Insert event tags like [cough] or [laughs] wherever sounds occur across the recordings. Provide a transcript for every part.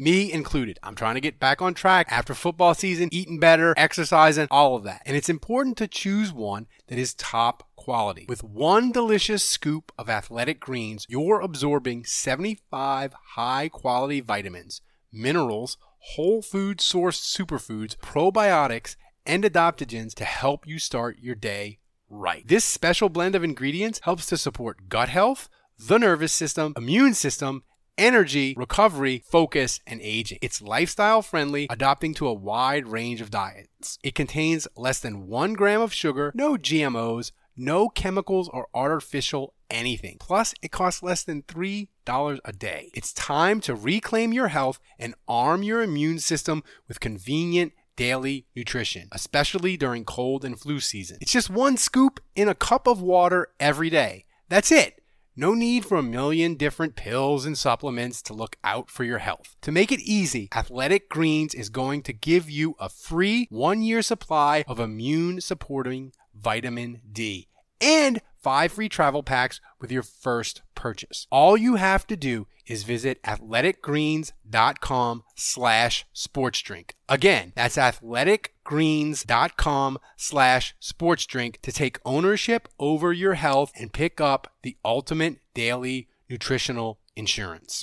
me included. I'm trying to get back on track after football season, eating better, exercising, all of that. And it's important to choose one that is top quality. With one delicious scoop of athletic greens, you're absorbing 75 high quality vitamins, minerals, whole food sourced superfoods, probiotics, and adaptogens to help you start your day right. This special blend of ingredients helps to support gut health, the nervous system, immune system, energy, recovery, focus, and aging. It's lifestyle friendly, adapting to a wide range of diets. It contains less than one gram of sugar, no GMOs, no chemicals or artificial anything. Plus, it costs less than $3 a day. It's time to reclaim your health and arm your immune system with convenient daily nutrition, especially during cold and flu season. It's just one scoop in a cup of water every day. That's it. No need for a million different pills and supplements to look out for your health. To make it easy, Athletic Greens is going to give you a free one year supply of immune supporting vitamin D and five free travel packs with your first purchase. All you have to do is visit athleticgreens.com slash sportsdrink. Again, that's athleticgreens.com slash sportsdrink to take ownership over your health and pick up the ultimate daily nutritional insurance.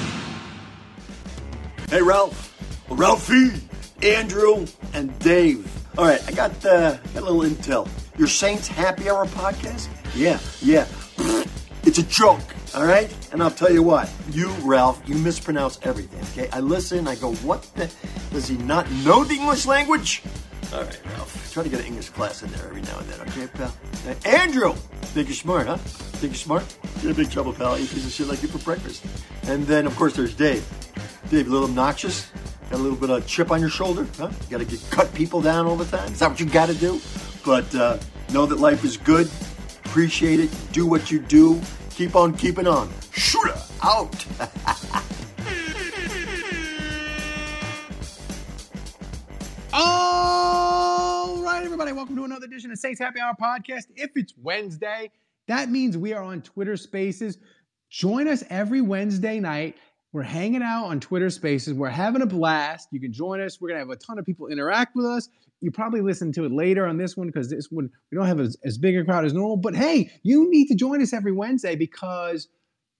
Hey, Ralph. Ralphie, Andrew, and Dave. All right, I got, uh, got a little intel. Your Saints Happy Hour podcast? Yeah, yeah. [sniffs] It's a joke, all right? And I'll tell you what, you, Ralph, you mispronounce everything, okay? I listen, I go, what the? Does he not know the English language? All right, Ralph. Try to get an English class in there every now and then, okay, pal? Hey, Andrew! Think you're smart, huh? Think you're smart? You're in big trouble, pal. You piece of shit like you for breakfast. And then, of course, there's Dave. Dave, a little obnoxious? Got a little bit of chip on your shoulder? Huh? You gotta get, cut people down all the time? Is that what you gotta do? But uh, know that life is good. Appreciate it. Do what you do. Keep on keeping on. Shooter out. [laughs] All right, everybody, welcome to another edition of Saints Happy Hour podcast. If it's Wednesday, that means we are on Twitter Spaces. Join us every Wednesday night. We're hanging out on Twitter Spaces. We're having a blast. You can join us. We're going to have a ton of people interact with us. You probably listen to it later on this one because this one we don't have as, as big a crowd as normal. But hey, you need to join us every Wednesday because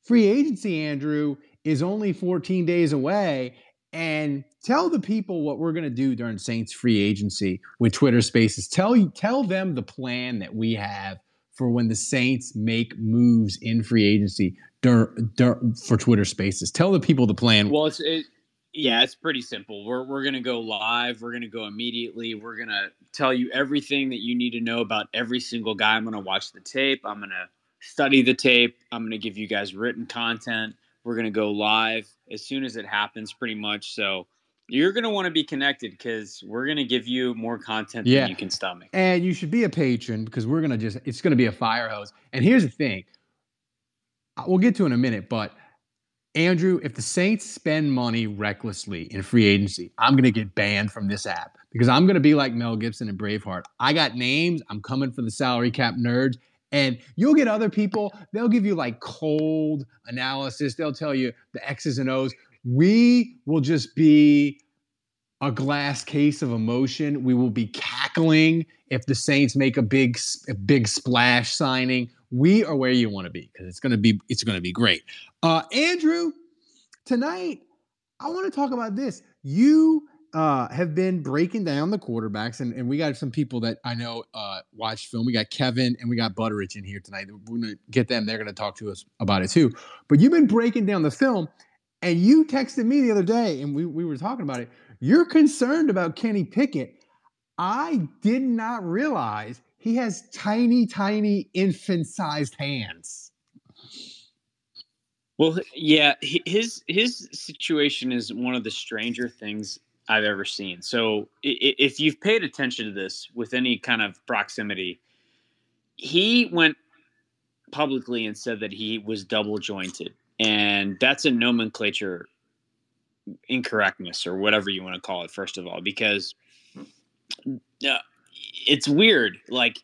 free agency, Andrew, is only 14 days away. And tell the people what we're going to do during Saints free agency with Twitter Spaces. Tell you, tell them the plan that we have for when the Saints make moves in free agency dur- dur- for Twitter Spaces. Tell the people the plan. Well, it's it, yeah, it's pretty simple. We're we're gonna go live. We're gonna go immediately. We're gonna tell you everything that you need to know about every single guy. I'm gonna watch the tape. I'm gonna study the tape. I'm gonna give you guys written content. We're gonna go live as soon as it happens, pretty much. So you're gonna want to be connected because we're gonna give you more content Yeah. than you can stomach. And you should be a patron because we're gonna just it's gonna be a fire hose. And here's the thing. Uh, We'll get to in a minute, but Andrew, if the Saints spend money recklessly in free agency, I'm gonna get banned from this app because I'm gonna be like Mel Gibson and Braveheart. I got names, I'm coming for the salary cap nerds. And you'll get other people, they'll give you like cold analysis. They'll tell you the X's and O's. We will just be a glass case of emotion. We will be cackling if the Saints make a big a big splash signing. We are where you want to be because it's gonna be it's gonna be great. Uh, Andrew, tonight I want to talk about this. you uh, have been breaking down the quarterbacks, and, and we got some people that I know uh, watch film. We got Kevin and we got Butteridge in here tonight. We're going to get them. They're going to talk to us about it too. But you've been breaking down the film, and you texted me the other day, and we, we were talking about it. You're concerned about Kenny Pickett. I did not realize he has tiny, tiny infant sized hands. Well, yeah, his his situation is one of the stranger things I've ever seen. So, if you've paid attention to this with any kind of proximity, he went publicly and said that he was double jointed, and that's a nomenclature incorrectness or whatever you want to call it. First of all, because uh, it's weird. Like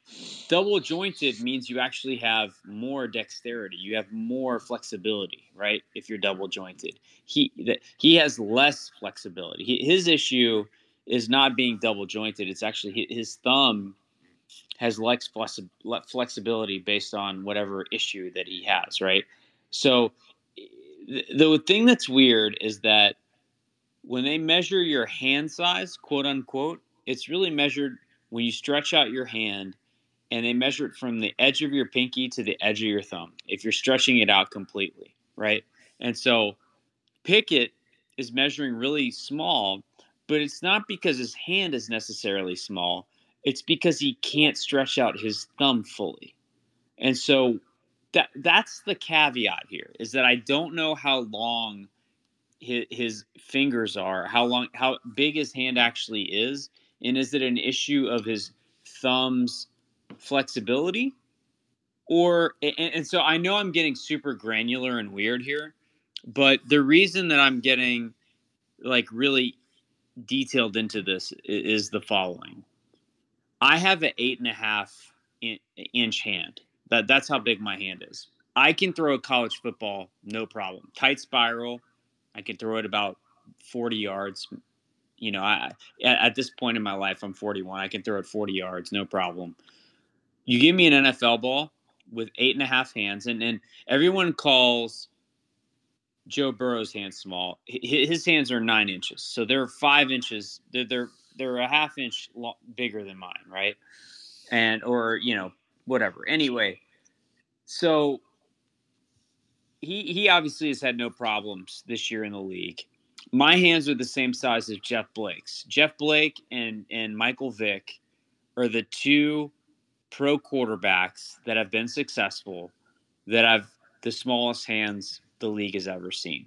double jointed means you actually have more dexterity. You have more flexibility, right? If you're double jointed, he that he has less flexibility. He, his issue is not being double jointed. It's actually his thumb has less flexibility based on whatever issue that he has, right? So the, the thing that's weird is that when they measure your hand size, quote unquote, it's really measured when you stretch out your hand and they measure it from the edge of your pinky to the edge of your thumb if you're stretching it out completely, right? And so Pickett is measuring really small, but it's not because his hand is necessarily small. It's because he can't stretch out his thumb fully. And so that that's the caveat here is that I don't know how long his, his fingers are, how long how big his hand actually is and is it an issue of his thumb's flexibility? Or, and, and so I know I'm getting super granular and weird here, but the reason that I'm getting like really detailed into this is the following I have an eight and a half inch hand. That, that's how big my hand is. I can throw a college football, no problem. Tight spiral, I can throw it about 40 yards, you know, I at, at this point in my life, I'm 41. I can throw it 40 yards, no problem. You give me an NFL ball with eight and a half hands, and and everyone calls Joe Burrow's hands small. His hands are nine inches, so they're five inches. They're they're they're a half inch bigger than mine, right? And or you know whatever. Anyway, so he he obviously has had no problems this year in the league my hands are the same size as Jeff Blake's. Jeff Blake and and Michael Vick are the two pro quarterbacks that have been successful that have the smallest hands the league has ever seen.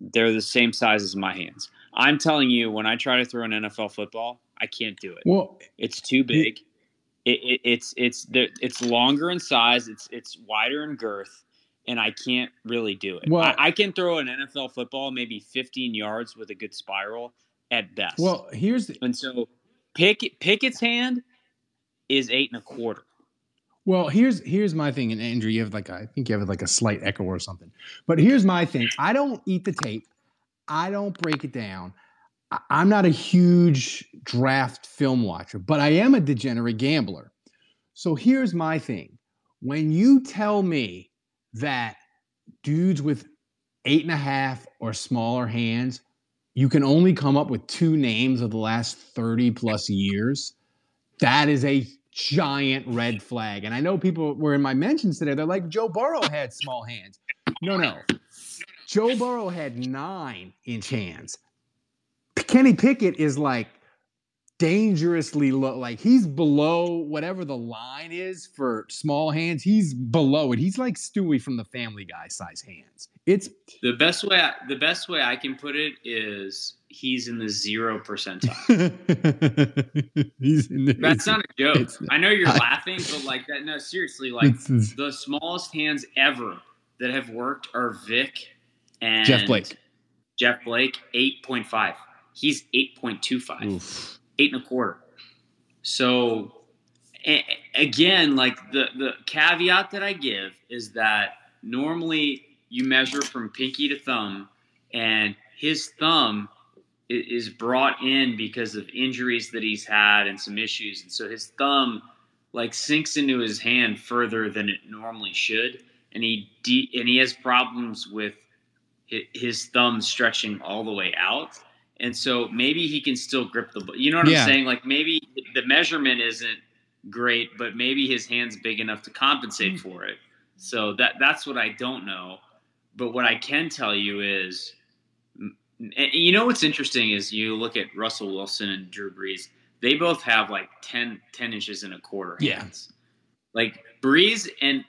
They're the same size as my hands. I'm telling you, when I try to throw an NFL football, I can't do it. Well, it's too big. It, it, it's it's it's longer in size. It's it's wider in girth and I can't really do it. Well, I, I, can throw an NFL football maybe 15 yards with a good spiral at best. Well, here's the, and so Pickett Pickett's hand is eight and a quarter. Well, here's here's my thing, and Andrew, you have like a, I think you have like a slight echo or something. But here's my thing: I don't eat the tape. I don't break it down. I'm not a huge draft film watcher, but I am a degenerate gambler. So here's my thing: when you tell me that dudes with eight and a half or smaller hands, you can only come up with two names of the last 30 plus years. That is a giant red flag. And I know people were in my mentions today, they're like, Joe Burrow had small hands. No, no. Joe Burrow had nine inch hands. Kenny Pickett is like dangerously low. Like he's below whatever the line is for small hands. He's below it. He's like Stewie from the Family Guy size hands. It's the best way. I, the best way I can put it is he's in the zero percentile. [laughs] he's in the, That's not a joke. I know you're I, laughing, but like that. No, seriously. [laughs] Like the smallest hands ever that have worked are Vick and Jeff Blake. Jeff Blake, eight point five. He's eight point two five eight and a quarter. So again, like the the caveat that I give is that normally you measure from pinky to thumb, and his thumb is brought in because of injuries that he's had and some issues, and so his thumb like sinks into his hand further than it normally should, and he de- and he has problems with his thumb stretching all the way out and so maybe he can still grip the. ball. You know what Yeah. I'm saying? Like maybe the measurement isn't great, but maybe his hand's big enough to compensate Mm. for it. So that that's what I don't know. But what I can tell you is, you know what's interesting is you look at Russell Wilson and Drew Brees. They both have like 10, 10 inches and a quarter Yeah. hands. Like Brees and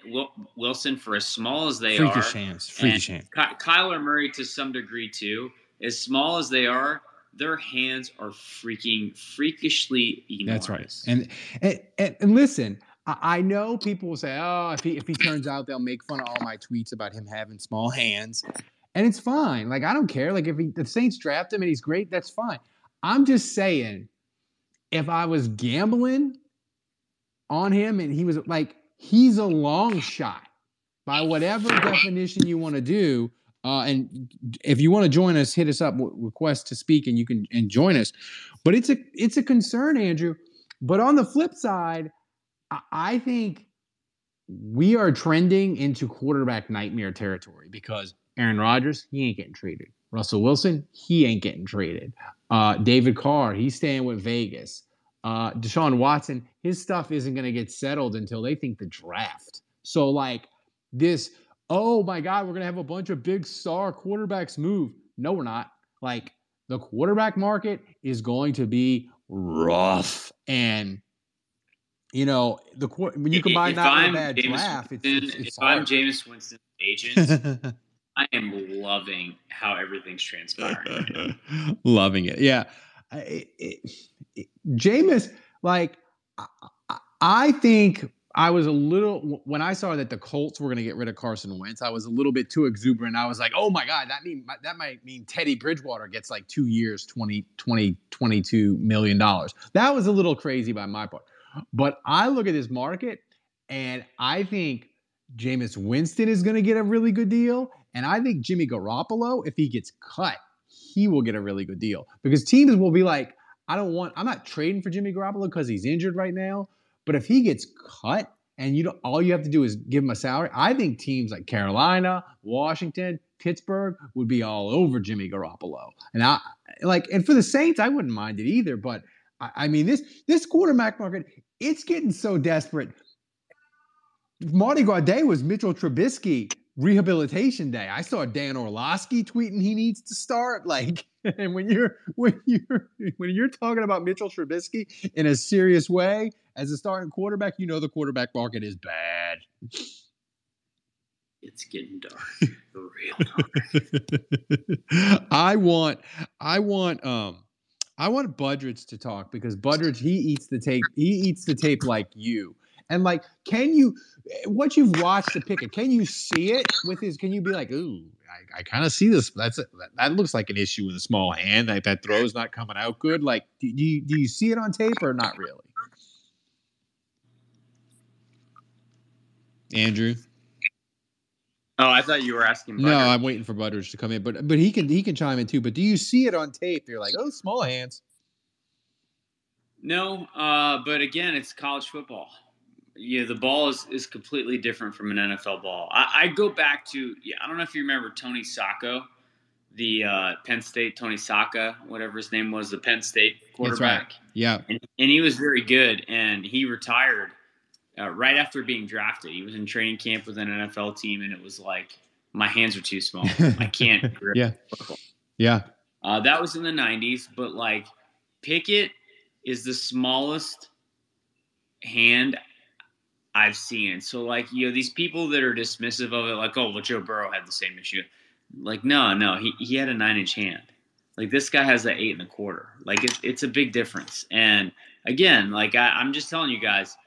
Wilson, for as small as they freakish are, hands, freakish hands. Ky- Kyler Murray to some degree too. As small as they are, their hands are freaking freakishly enormous. That's right. And and, and, and listen, I, I know people will say, "Oh, if he if he turns out, they'll make fun of all my tweets about him having small hands," and it's fine. Like I don't care. Like if he, the Saints draft him and he's great, that's fine. I'm just saying, if I was gambling on him and he was like, he's a long shot by whatever definition you want to do. Uh, and if you want to join us, hit us up. Request to speak, and you can and join us. But it's a it's a concern, Andrew. But on the flip side, I, I think we are trending into quarterback nightmare territory because Aaron Rodgers, he ain't getting traded. Russell Wilson, he ain't getting traded. Uh, David Carr, he's staying with Vegas. Uh, Deshaun Watson, his stuff isn't going to get settled until they think the draft. So, like, this, oh my God, we're going to have a bunch of big star quarterbacks move. No, we're not. Like, the quarterback market is going to be rough. And, you know, the when you combine if that with I'm a bad Jameis draft, Winston- it's, it's if I'm hard. Jameis Winston's agent, [laughs] I am loving how everything's transpiring. [laughs] Loving it. Yeah. I- It, it, it, Jameis, like, I- I think I was a little, when I saw that the Colts were going to get rid of Carson Wentz, I was a little bit too exuberant. I was like, oh my God, that mean that might mean Teddy Bridgewater gets like two years, 20, 20, 22 million dollars. That was a little crazy by my part. But I look at this market and I think Jameis Winston is going to get a really good deal. And I think Jimmy Garoppolo, if he gets cut, he will get a really good deal because teams will be like, I don't want, I'm not trading for Jimmy Garoppolo because he's injured right now. But if he gets cut and you don't, all you have to do is give him a salary, I think teams like Carolina, Washington, Pittsburgh would be all over Jimmy Garoppolo. And I like, and for the Saints, I wouldn't mind it either. But I, I mean, this this quarterback market, it's getting so desperate. Mardi Gras Day was Mitchell Trubisky rehabilitation day. I saw Dan Orlovsky tweeting he needs to start. Like, [laughs] and when you're when you're [laughs] when you're talking about Mitchell Trubisky in a serious way as a starting quarterback, you know the quarterback market is bad. it's getting dark, [laughs] real dark. I want I want um I want Budrich to talk because Budrich he eats the tape he eats the tape like you. And like can you what you've watched the Pickett, can you see it with his can you be like, ooh, I, I kind of see this. That's a, that, looks like an issue with a small hand. Like that throw's not coming out good. Like do you do you see it on tape or not really? Andrew? Oh, I thought you were asking. No, Butter. I'm waiting for Butters to come in, but but he can he can chime in too. But do you see it on tape? You're like, oh, small hands. No, uh, but again, it's college football. Yeah, the ball is, is completely different from an NFL ball. I, I go back to yeah, I don't know if you remember Tony Sacca, the uh, Penn State Tony Sacca, whatever his name was, the Penn State That's right. quarterback, Yeah, and, and he was very good. And he retired uh, right after being drafted. He was in training camp with an NFL team, and it was like my hands are too small. I [laughs] can't grip Yeah. football. yeah, Uh, that was in the 90s, but like Pickett is the smallest hand I've seen. So, like, you know, these people that are dismissive of it, like, oh, well, Joe Burrow had the same issue. Like, no, no, he, he had a nine inch hand. Like, this guy has an eight and a quarter. Like, it's, it's a big difference. And again, like, I, I'm just telling you guys,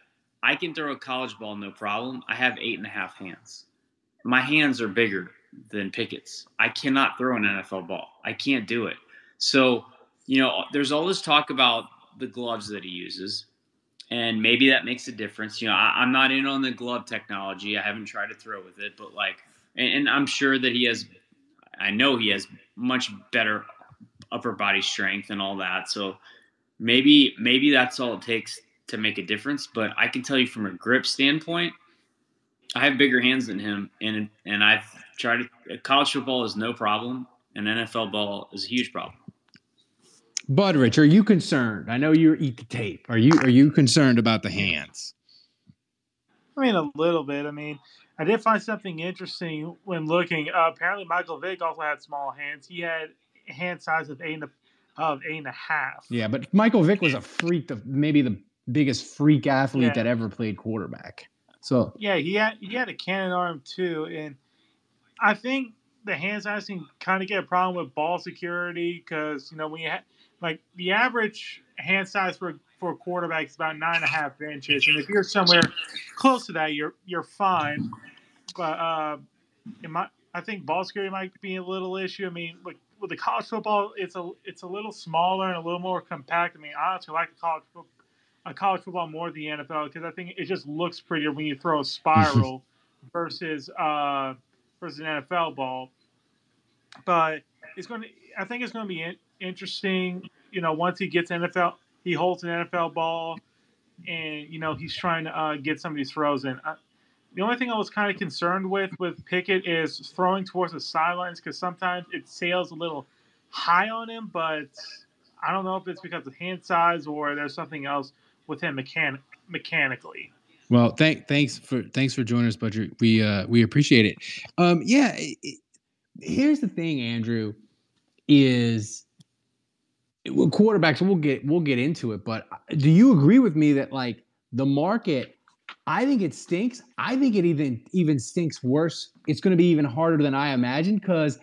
I can throw a college ball no problem. I have eight and a half hands. My hands are bigger than Pickett's. I cannot throw an NFL ball. I can't do it. So, you know, there's all this talk about the gloves that he uses, and maybe that makes a difference. You know, I, I'm not in on the glove technology. I haven't tried to throw with it, but like, and, and I'm sure that he has. I know he has much better upper body strength and all that. So maybe maybe that's all it takes to make a difference. But I can tell you from a grip standpoint, I have bigger hands than him, and and I've tried to. College football is no problem, and NFL ball is a huge problem. Budrich, are you concerned? I know you eat the tape. Are you are you concerned about the hands? I mean, a little bit. I mean, I did find something interesting when looking. Uh, apparently, Michael Vick also had small hands. He had hand size of eight and a, of eight and a half. Yeah, but Michael Vick was a freak, of maybe the biggest freak athlete Yeah. that ever played quarterback. So Yeah, he had he had a cannon arm too, and I think the hand size can kind of get a problem with ball security because you know when you ha- like the average hand size for for a quarterback is about nine and a half inches, and if you're somewhere close to that, you're you're fine. But uh, it might, I think ball security might be a little issue. I mean, with, with the college football, it's a it's a little smaller and a little more compact. I mean, I honestly like the college football. A college football more than the NFL because I think it just looks prettier when you throw a [laughs] spiral versus uh, versus an NFL ball. But it's going to. I think it's going to be in, interesting. You know, once he gets NFL, he holds an NFL ball, and you know he's trying to uh, get some of these throws in. I, the only thing I was kind of concerned with with Pickett is throwing towards the sidelines because sometimes it sails a little high on him, but I don't know if it's because of hand size or there's something else with him mechan- mechanically. Well, thank thanks for thanks for joining us, Budget. We uh we appreciate it. Um yeah, it- here's the thing, Andrew, is well, quarterbacks. We'll get we'll get into it, but uh, do you agree with me that like the market? I think it stinks. I think it even even stinks worse. It's going to be even harder than I imagined because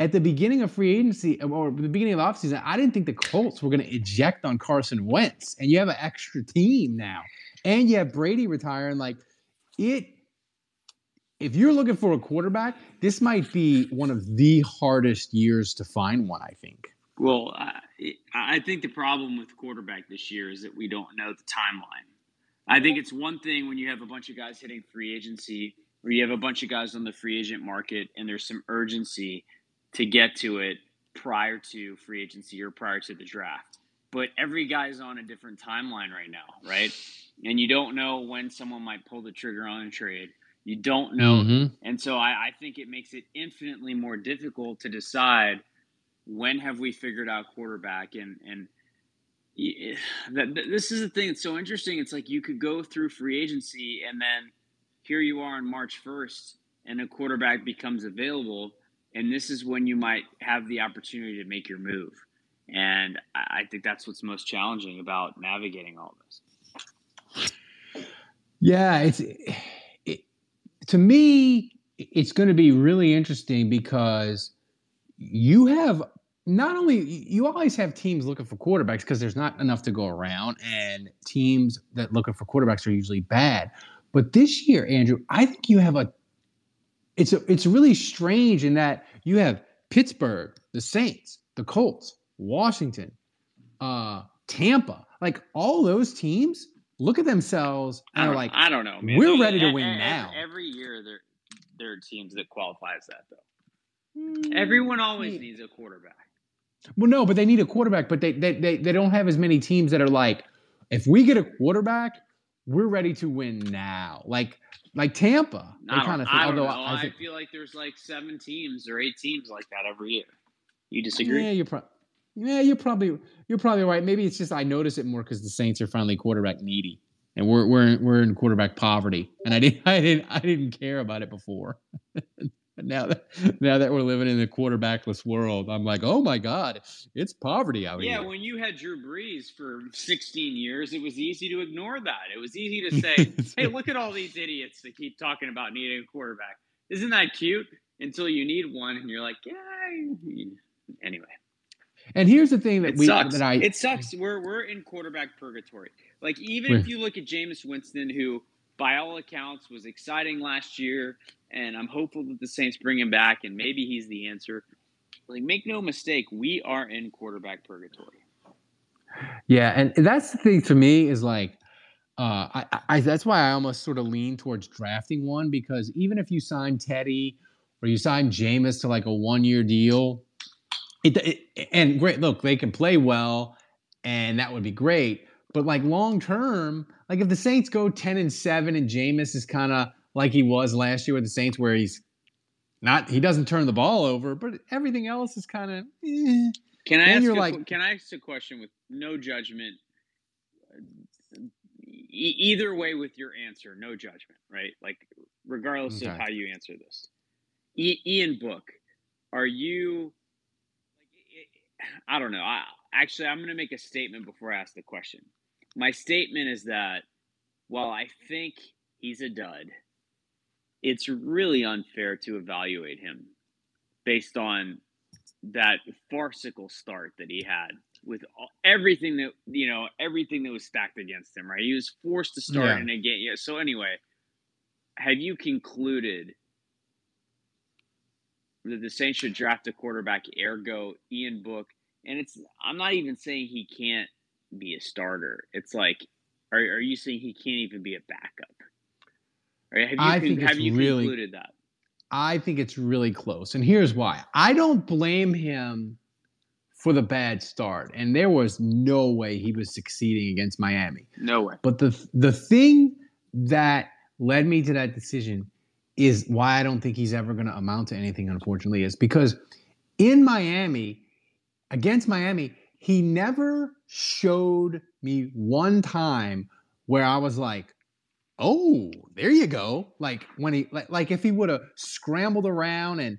at the beginning of free agency or the beginning of offseason, I didn't think the Colts were going to eject on Carson Wentz, and you have an extra team now and you have Brady retiring. Like it, if you're looking for a quarterback, this might be one of the hardest years to find one. I think. Well, I, I think the problem with quarterback this year is that we don't know the timeline. I think it's one thing when you have a bunch of guys hitting free agency, or you have a bunch of guys on the free agent market, and there's some urgency to get to it prior to free agency or prior to the draft. But every guy's on a different timeline right now, right? And you don't know when someone might pull the trigger on a trade. You don't know Mhm. and so I, I think it makes it infinitely more difficult to decide when have we figured out quarterback and and [sighs] that- this is the thing that's so interesting. It's like you could go through free agency and then here you are on March 1st and a quarterback becomes available and this is when you might have the opportunity to make your move. And I think that's what's most challenging about navigating all this. Yeah, it's it, to me, it's going to be really interesting because you have not only you always have teams looking for quarterbacks because there's not enough to go around, and teams that looking for quarterbacks are usually bad. But this year, Andrew, I think you have a it's a, it's really strange in that you have Pittsburgh, the Saints, the Colts, Washington, uh, Tampa, like all those teams look at themselves and are like, I don't know, man. we're ready to win now. Every year, there there are teams that qualify as that, though. "Mm, Everyone always yeah." needs a quarterback. Well, no, but they need a quarterback, but they, they they they don't have as many teams that are like, if we get a quarterback, we're ready to win now. Like like Tampa, I kind of I don't Although know. I I, think, feel like there's like seven teams or eight teams like that every year. You disagree? yeah, you're probably yeah, you're probably you're probably right. Maybe it's just I notice it more because the Saints are finally quarterback needy, and we're we're we're in quarterback poverty, and I didn't [laughs] I didn't I didn't care about it before. [laughs] Now that now that we're living in a quarterbackless world, I'm like, oh my god, it's poverty out Yeah, here. Yeah, when you had Drew Brees for 16 years, it was easy to ignore that. It was easy to [laughs] say, hey, look at all these idiots that keep talking about needing a quarterback. Isn't that cute? Until you need one, and you're like, yeah. Anyway, And here's the thing that it we sucks. that I it sucks. We're we're in quarterback purgatory. Like even if you look at Jameis Winston, who by all accounts was exciting last year, and I'm hopeful that the Saints bring him back, and maybe he's the answer. Like, make no mistake, we are in quarterback purgatory. Yeah, and that's the thing to me is like, uh, I, I that's why I almost sort of lean towards drafting one because even if you sign Teddy or you sign Jameis to like a one year deal, it, it and great look they can play well, and that would be great. But like long term, like if the Saints go ten and seven and Jameis is kind of like he was last year with the Saints, where he's not he doesn't turn the ball over, but everything else is kind of. Eh. Can I Then ask? a, like- can I ask a question with no judgment? E- either way, with your answer, no judgment, right? Like, regardless of how you answer this. E- Ian Book, are you? Like, I don't know. I actually, I'm going to make a statement before I ask the question. My statement is that while I think he's a dud, it's really unfair to evaluate him based on that farcical start that he had with all, everything that you know everything that was stacked against him right? He was forced to start Yeah. in a game. Yeah so anyway have you concluded that the saints should draft a quarterback ergo ian book? And it's i'm not even saying he can't be a starter it's like are, are you saying he can't even be a backup Right? have you, I think have it's you really- concluded that I think it's really close. And here's why. I don't blame him for the bad start. And there was no way he was succeeding against Miami. no way But the the thing that led me to that decision is why I don't think he's ever going to amount to anything unfortunately is because in Miami against Miami he never showed me one time where I was like oh, there you go. Like when he like, like if he would have scrambled around and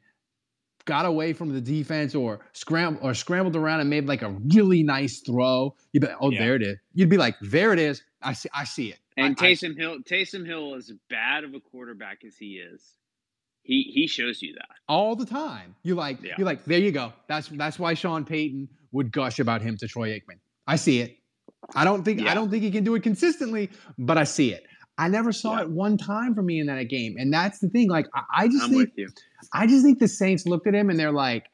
got away from the defense or scrambled or scrambled around and made like a really nice throw, you'd be like, oh, Yeah. there it is. You'd be like, there it is. I see I see it. And I- I- Taysom Hill, Taysom Hill, as bad of a quarterback as he is, he he shows you that. all the time. You like Yeah. you're like, there you go. That's that's why Sean Payton would gush about him to Troy Aikman. I see it. I don't think I don't think he can do it consistently, but I see it. I never saw Yeah. it one time for me in that game. And that's the thing. Like I, I just I'm think. I just think the Saints looked at him and they're like,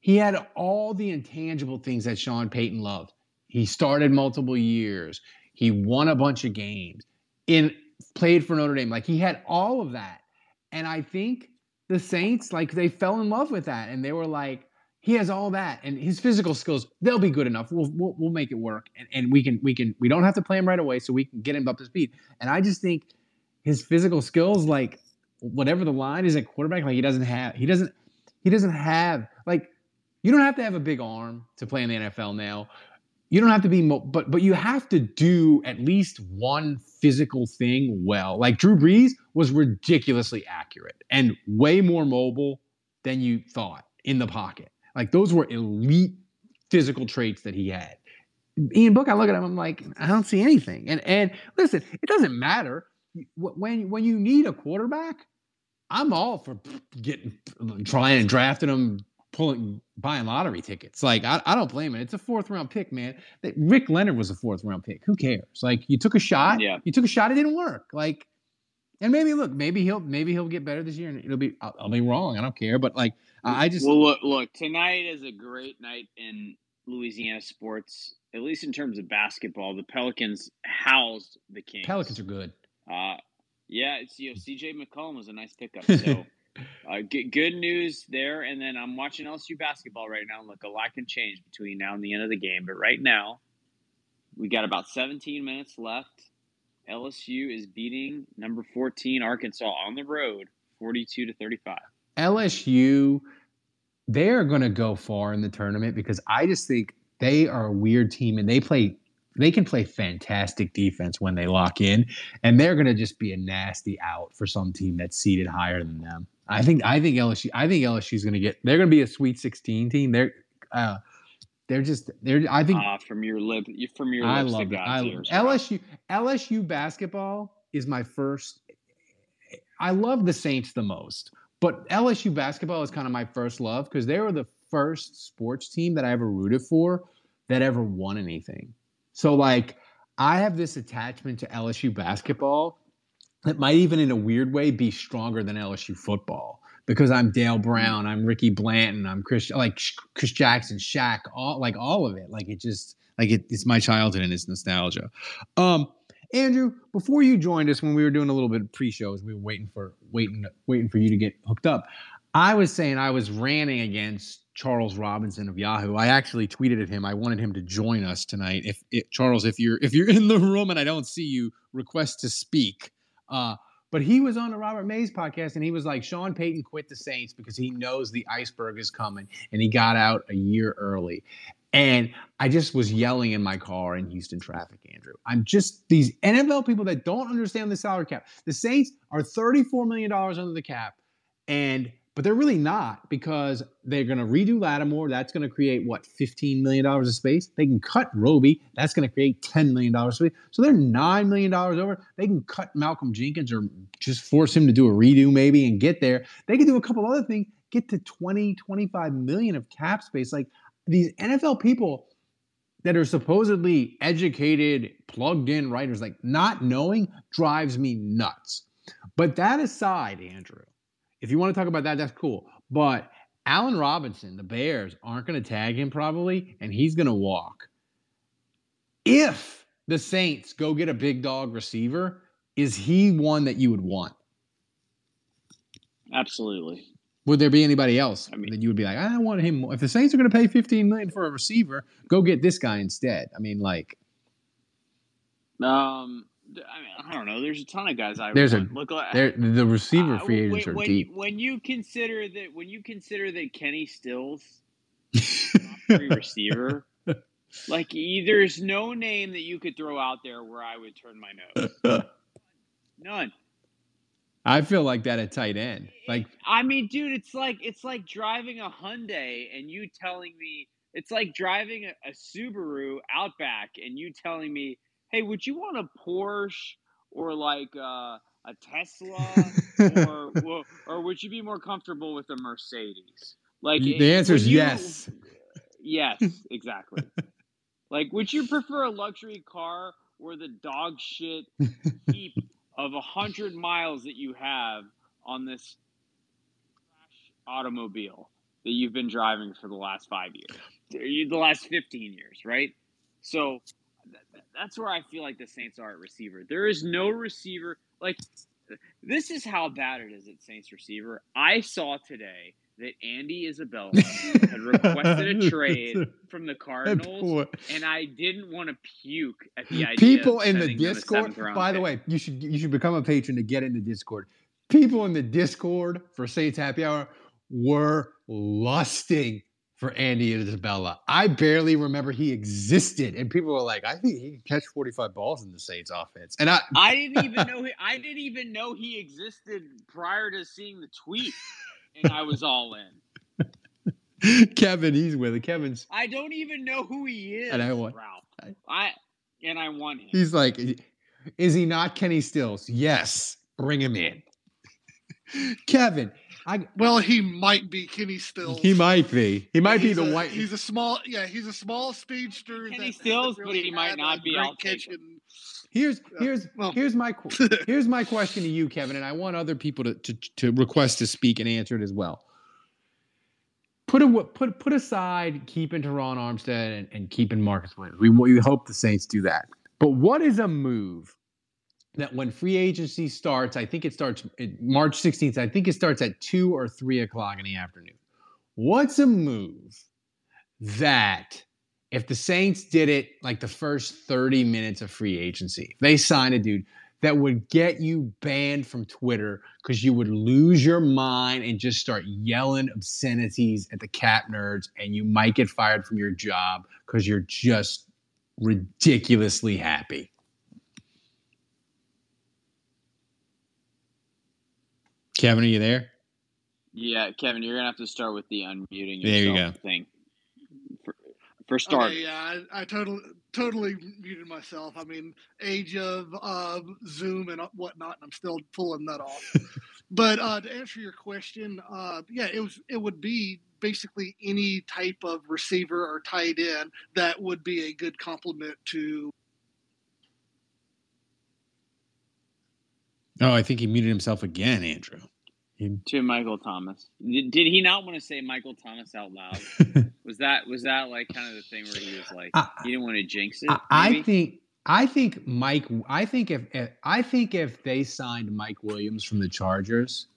he had all the intangible things that Sean Payton loved. He started multiple years. He won a bunch of games. In played for Notre Dame. Like he had all of that. And I think the Saints, like they fell in love with that. And they were like, he has all that. And his physical skills, they'll be good enough. We'll we'll, we'll make it work. And, and we can we can we don't have to play him right away, so we can get him up to speed. And I just think his physical skills, like whatever the line is at quarterback, like he doesn't have he doesn't he doesn't have like you don't have to have a big arm to play in the NFL now. You don't have to be, mo- but but you have to do at least one physical thing well. Like Drew Brees was ridiculously accurate and way more mobile than you thought in the pocket. Like those were elite physical traits that he had. Ian Book, I look at him, I'm like, I don't see anything. And and listen, it doesn't matter when when you need a quarterback. I'm all for getting trying and drafting them, pulling buying lottery tickets. Like I, I don't blame it. It's a fourth round pick, man. That- Rick Leonard was a fourth round pick. Who cares? Like you took a shot. Yeah. You took a shot. It didn't work. Like, and maybe look, maybe he'll maybe he'll get better this year, and it'll be I'll, I'll be wrong. I don't care. But like I just well, look, look, tonight is a great night in Louisiana sports, at least in terms of basketball. The Pelicans housed the Kings. Pelicans are good. Uh, yeah, it's you know CJ McCollum was a nice pickup. So, [laughs] uh, good, good news there. And then I'm watching LSU basketball right now. Look, a lot can change between now and the end of the game, but right now we got about 17 minutes left. LSU is beating number 14 Arkansas on the road, 42 to 35. LSU, they're going to go far in the tournament because I just think they are a weird team and they play. They can play fantastic defense when they lock in, and they're going to just be a nasty out for some team that's seated higher than them. I think. I think LSU. I think LSU is going to get. They're going to be a Sweet 16 team. They're. Uh, they're just. They're. I think. Uh, from your lip, from your I love it. I. LSU LSU basketball is my first. I love the Saints the most, but LSU basketball is kind of my first love because they were the first sports team that I ever rooted for that ever won anything. So like, I have this attachment to LSU basketball that might even in a weird way be stronger than LSU football because I'm Dale Brown, I'm Ricky Blanton, I'm Chris like Chris Jackson, Shaq, all like all of it. Like it just like it, it's my childhood and it's nostalgia. Um, Andrew, before you joined us when we were doing a little bit of pre-shows, we were waiting for waiting waiting for you to get hooked up. I was saying I was ranting against Charles Robinson of Yahoo. I actually tweeted at him. I wanted him to join us tonight. If, if Charles, if you're if you're in the room and I don't see you, request to speak. Uh, But he was on the Robert Mays podcast and he was like, Sean Payton quit the Saints because he knows the iceberg is coming and he got out a year early. And I just was yelling in my car in Houston traffic, Andrew. I'm just these NFL people that don't understand the salary cap. The Saints are $34 million under the cap. And but they're really not because they're going to redo Lattimore. That's going to create what $15 million of space. They can cut Roby. That's going to create $10 million of space. So they're $9 million over. They can cut Malcolm Jenkins or just force him to do a redo maybe and get there. They can do a couple other things, get to 20, 25 million of cap space. Like these NFL people that are supposedly educated, plugged in writers, like not knowing drives me nuts. But that aside, Andrew, if you want to talk about that, that's cool. But Allen Robinson, the Bears aren't going to tag him probably, and he's going to walk. If the Saints go get a big dog receiver, is he one that you would want? Absolutely. Would there be anybody else I mean- that you would be like, I want him? More. If the Saints are going to pay 15 million for a receiver, go get this guy instead. I mean, like, Um, I mean, I don't know. There's a ton of guys I There's a- look like they're- the receiver uh, free when- agents are when, deep. When you consider that, when you consider that Kenny Stills, [laughs] free receiver, like there's no name that you could throw out there where I would turn my nose. [laughs] None. I feel like that at tight end. Like, I mean, dude, it's like it's like driving a Hyundai and you telling me it's like driving a, a Subaru Outback and you telling me, "Hey, would you want a Porsche or like uh, a Tesla [laughs] or well, or would you be more comfortable with a Mercedes?" Like the answer is yes. [laughs] Yes, exactly. [laughs] like, would you prefer a luxury car or the dog shit heap of a hundred miles that you have on this automobile that you've been driving for the last five years, the last fifteen years, right? So th- th- that's where I feel like the Saints are at receiver. There is no receiver like this is how bad it is at Saints receiver. I saw today that Andy Isabella had requested a [laughs] trade from the Cardinals, and I didn't want to puke at the idea. People of in the sending them a Discord. By the way, you should you should become a patron to get into the Discord. People in the Discord for Saints Happy Hour were lusting for Andy Isabella. I barely remember he existed, and people were like, "I think he can catch forty-five balls in the Saints offense." And I, I didn't even [laughs] know he, I didn't even know he existed prior to seeing the tweet, and I was all in. [laughs] Kevin, he's with it. Kevin's I don't even know who he is, And I want- Ralph. I- I and I want him. he's like, is he not Kenny Stills? Yes, bring him in. [laughs] Kevin, I Well, he might be Kenny Stills. he might be. He might be the a- white. He's a small, yeah, he's a small speedster. Kenny that hasn't Stills, but he might not be. great I'll take him. catching- Here's here's well- here's my [laughs] here's my question to you, Kevin, and I want other people to to, to request to speak and answer it as well. Put a, put put aside keeping Terron Armstead and, and keeping Marcus Williams. We we hope the Saints do that. But what is a move that when free agency starts? I think it starts March 16th. I think it starts at two or three o'clock in the afternoon. What's a move that if the Saints did it like the first 30 minutes of free agency, they signed a dude that would get you banned from Twitter because you would lose your mind and just start yelling obscenities at the cap nerds, and you might get fired from your job because you're just ridiculously happy. Kevin, are you there? Yeah, Kevin, you're gonna have to start with the unmuting There you yourself thing. For, for starters, Okay, yeah, I, I totally totally muted myself. I mean, age of uh, Zoom and whatnot, and I'm still pulling that off. but uh, to answer your question, uh, yeah, it was it would be basically any type of receiver or tight end that would be a good complement to. Oh, I think he muted himself again, Andrew. to Michael Thomas. Did, did he not want to say Michael Thomas out loud? [laughs] Was that was that like kind of the thing where he was like I- he didn't want to jinx it? I, I think I think Mike. I think if, if I think if they signed Mike Williams from the Chargers,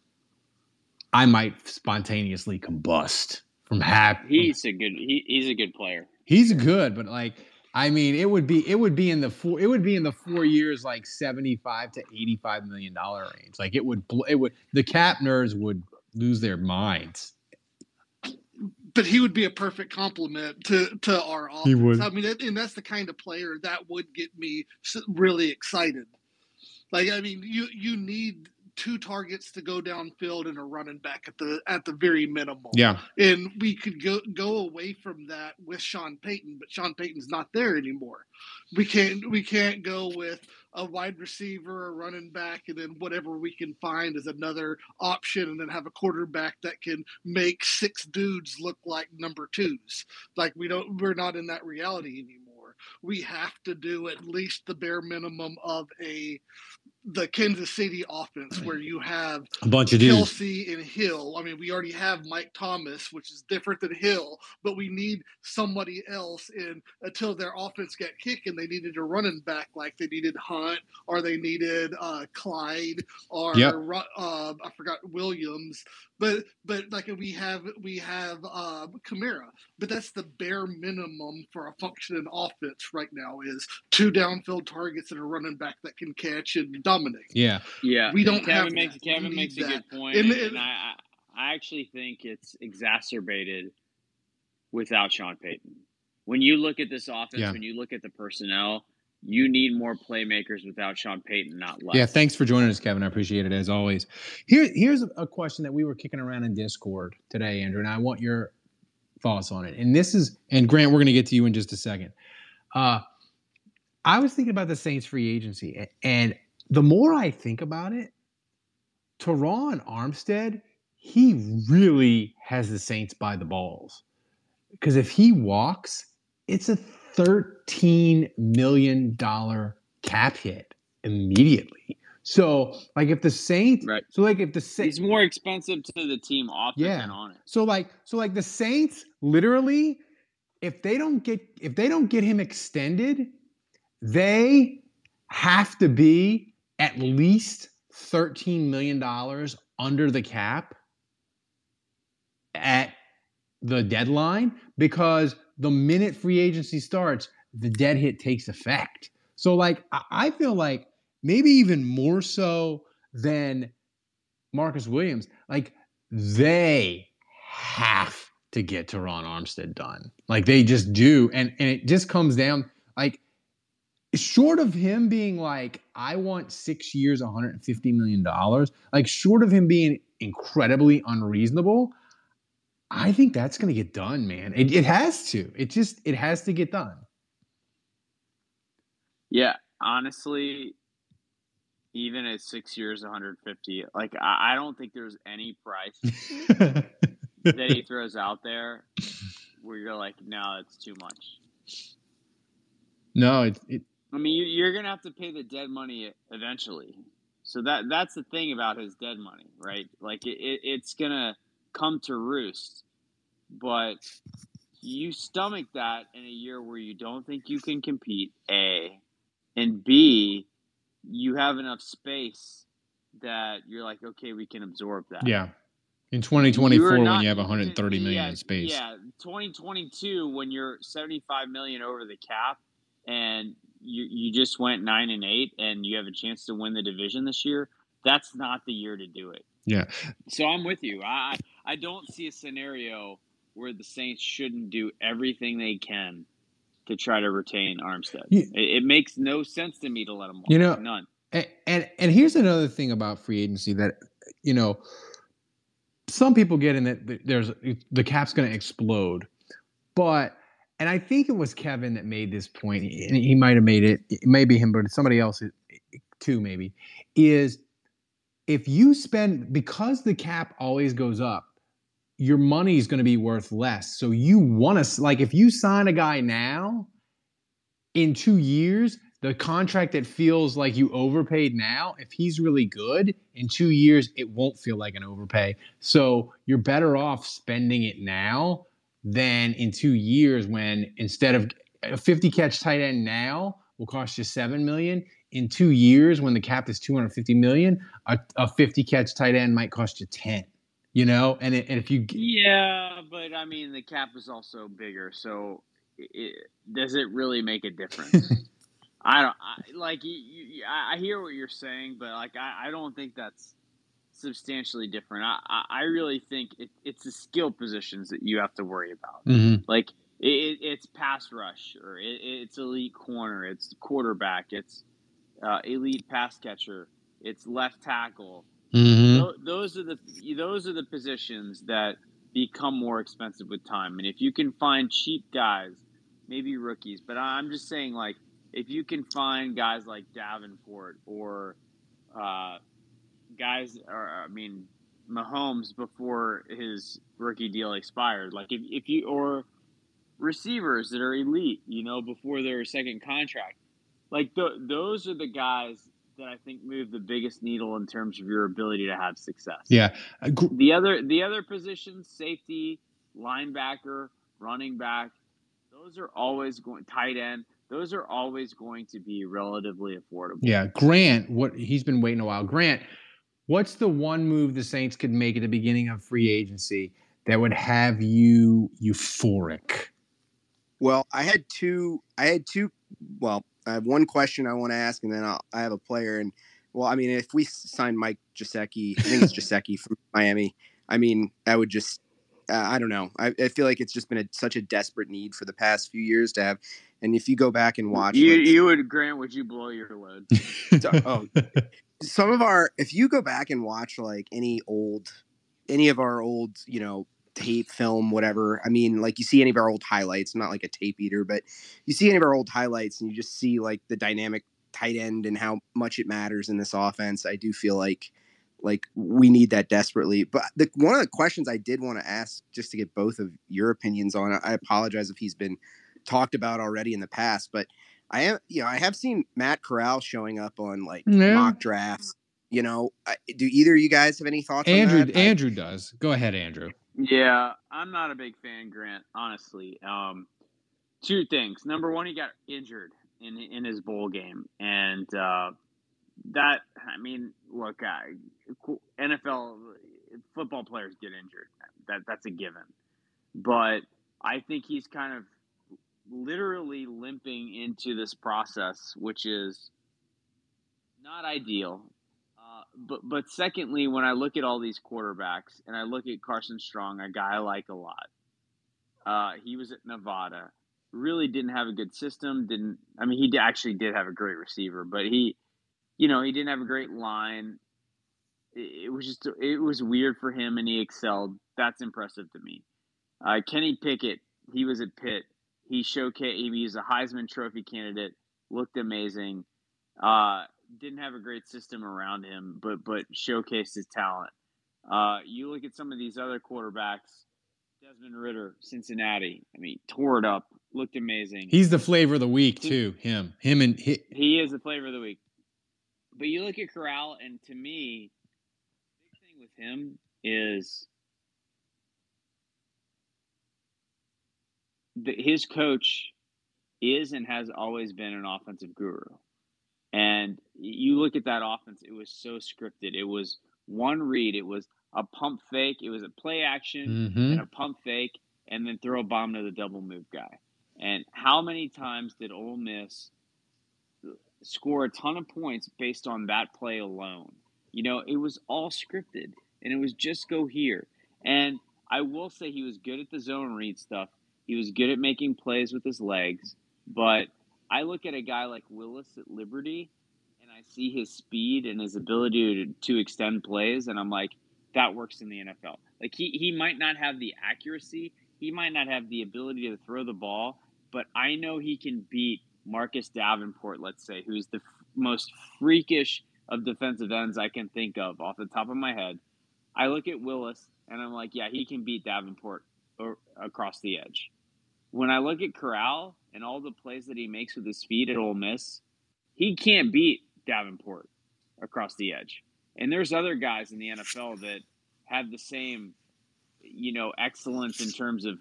I might spontaneously combust from happy. he's a good he, he's a good player. he's good, but like I mean, it would be it would be in the four it would be in the four years like seventy five to eighty five million dollar range. Like it would it would the cap nerds would lose their minds. But he would be a perfect complement to to our offense. He would. I mean, and that's the kind of player that would get me really excited. Like, I mean, you you need two targets to go downfield and a running back at the at the very minimum. Yeah. And we could go go away from that with Sean Payton, but Sean Payton's not there anymore. We can't we can't go with a wide receiver, a running back, and then whatever we can find as another option, and then have a quarterback that can make six dudes look like number twos. Like we don't we're not in that reality anymore. We have to do at least the bare minimum of a the Kansas City offense where you have a bunch of dudes. Kelce and Hill. I mean, we already have Mike Thomas, which is different than Hill, but we need somebody else in until their offense got kicked and they needed a running back like they needed Hunt or they needed uh, Clyde or Yep. uh, I forgot Williams. But but like we have we have uh, Kamara, but that's the bare minimum for a functioning offense right now is two downfield targets and a running back that can catch and dominate. Yeah. Yeah, We don't Kevin have makes that. Kevin We makes a good. point, And- and, and- I I I actually think it's exacerbated without Sean Payton. When you look at this offense, Yeah. when you look at the personnel, you need more playmakers without Sean Payton, not less. Yeah, thanks for joining us, Kevin. I appreciate it as always. Here, here's a question that we were kicking around in Discord today, Andrew, and I want your thoughts on it. And this is, and Grant, we're going to get to you in just a second. Uh, I was thinking about the Saints free agency, and the more I think about it, Terron Armstead, he really has the Saints by the balls. Because if he walks, it's a $13 million cap hit immediately. So, like, if the Saints, Right. so like, if the Saints, He's more expensive to the team off Yeah. than on it. so like, so like the Saints, literally, if they don't get, if they don't get him extended, they have to be at least $13 million under the cap at the deadline because the minute free agency starts, the dead hit takes effect. So, like, I- feel like maybe even more so than Marcus Williams, like, they have to get Terron Armstead done. Like, they just do. And, and it just comes down, like, short of him being like, I want six years, $150 million, like, short of him being incredibly unreasonable, I think that's going to get done, man. It, it has to. It just, it has to get done. Yeah, honestly, even at six years, 150, like I, I don't think there's any price [laughs] that he throws out there where you're like, no, it's too much. no, it, it, I mean, you, you're gonna have to pay the dead money eventually. So that that's the thing about his dead money, right? Like it, it, it's gonna come to roost, but you stomach that in a year where you don't think you can compete. A and B, you have enough space that you're like, okay, we can absorb that. yeah. In You 2024, are when you have 130 million yeah, in space. Yeah, 2022 when you're 75 million over the cap and you you just went 9 and 8 and you have a chance to win the division this year, that's not the year to do it. Yeah. So I'm with you. I I don't see a scenario where the Saints shouldn't do everything they can to try to retain Armstead. It, it makes no sense to me to let him walk. You know- none. And, and and here's another thing about free agency that you know some people get in that there's the cap's going to explode, but and I think it was Kevin that made this point, and he might have made it. It may be him, but somebody else too, maybe. Is if you spend because the cap always goes up, your money is going to be worth less. So you want to like if you sign a guy now, in two years, the contract that feels like you overpaid now, if he's really good, in two years, it won't feel like an overpay. So you're better off spending it now than in two years when instead of a 50 catch tight end now will cost you seven million. In two years, when the cap is 250 million, a, a 50 catch tight end might cost you 10. You know, and, it, and if you Yeah, but I mean the cap is also bigger, so it, does it really make a difference? [laughs] I don't I, like you, you, I hear what you're saying, but like I, I don't think that's substantially different. I, I, I really think it, it's the skill positions that you have to worry about. Mm-hmm. Like it, it's pass rush or it, it's elite corner, it's quarterback, it's uh, elite pass catcher, it's left tackle. Mm-hmm. Tho- those are the those are the positions that become more expensive with time. And if you can find cheap guys, maybe rookies, but I'm just saying like if you can find guys like Davenport or uh, guys, or I mean Mahomes before his rookie deal expired, like if, if you or receivers that are elite, you know, before their second contract, like th- those are the guys that I think move the biggest needle in terms of your ability to have success. Yeah. Uh, The other the other positions, safety, linebacker, running back, those are always going tight end. Those are always going to be relatively affordable. Yeah, Grant, what he's been waiting a while. Grant, what's the one move the Saints could make at the beginning of free agency that would have you euphoric? Well, I had two. I had two. Well, I have one question I want to ask, and then I'll, I have a player. And well, I mean, if we sign Mike Gesicki, I think it's Gesicki from Miami. I mean, I would just. Uh, I don't know. I, I feel like it's just been a, such a desperate need for the past few years to have. And if you go back and watch, You like, you would Grant, would you blow your load? oh, some of our if you go back and watch like any old any of our old you know tape film whatever i mean like you see any of our old highlights not like a tape eater but you see any of our old highlights and you just see like the dynamic tight end and how much it matters in this offense i do feel like like we need that desperately. But the one of the questions i did want to ask just to get both of your opinions on i apologize if he's been talked about already in the past but I am, you know, I have seen Matt Corral showing up on like Yeah. mock drafts. You know, I, do either of you guys have any thoughts? Andrew, on that? I- Andrew does. Go ahead, Andrew. Yeah, I'm not a big fan, Grant. Honestly, um, two things. Number one, he got injured in in his bowl game, and uh, that I mean, look, I, NFL football players get injured. That that's a given. But I think he's kind of literally limping into this process, which is not ideal. Uh, but but secondly, when I look at all these quarterbacks and I look at Carson Strong, a guy I like a lot, uh, he was at Nevada. Really didn't have a good system. Didn't I mean he actually did have a great receiver, but he, you know, he didn't have a great line. It, was just it was weird for him, and he excelled. That's impressive to me. Uh, Kenny Pickett, he was at Pitt. He showcased. He was a Heisman Trophy candidate. Looked amazing. Uh, didn't have a great system around him, but but showcased his talent. Uh, you look at some of these other quarterbacks. Desmond Ridder, Cincinnati. I mean, tore it up. Looked amazing. He's the flavor of the week too. Him, him, and he, He is the flavor of the week. But you look at Corral, and to me, the big thing with him is the, his coach is and has always been an offensive guru. And you look at that offense, it was so scripted. It was one read, it was a pump fake, it was a play action, Mhm. and a pump fake, and then throw a bomb to the double move guy. And how many times did Ole Miss score a ton of points based on that play alone? You know, it was all scripted, and it was just go here. And I will say he was good at the zone read stuff. He was good at making plays with his legs. But I look at a guy like Willis at Liberty, and I see his speed and his ability to, to extend plays, and I'm like, that works in the NFL. Like he, he might not have the accuracy, he might not have the ability to throw the ball, but I know he can beat Marcus Davenport, let's say, who's the f- most freakish of defensive ends I can think of off the top of my head. I look at Willis and I'm like, yeah, he can beat Davenport or, across the edge. When I look at Corral and all the plays that he makes with his feet at Ole Miss, he can't beat Davenport across the edge. And there's other guys in the NFL that have the same, you know, excellence in terms of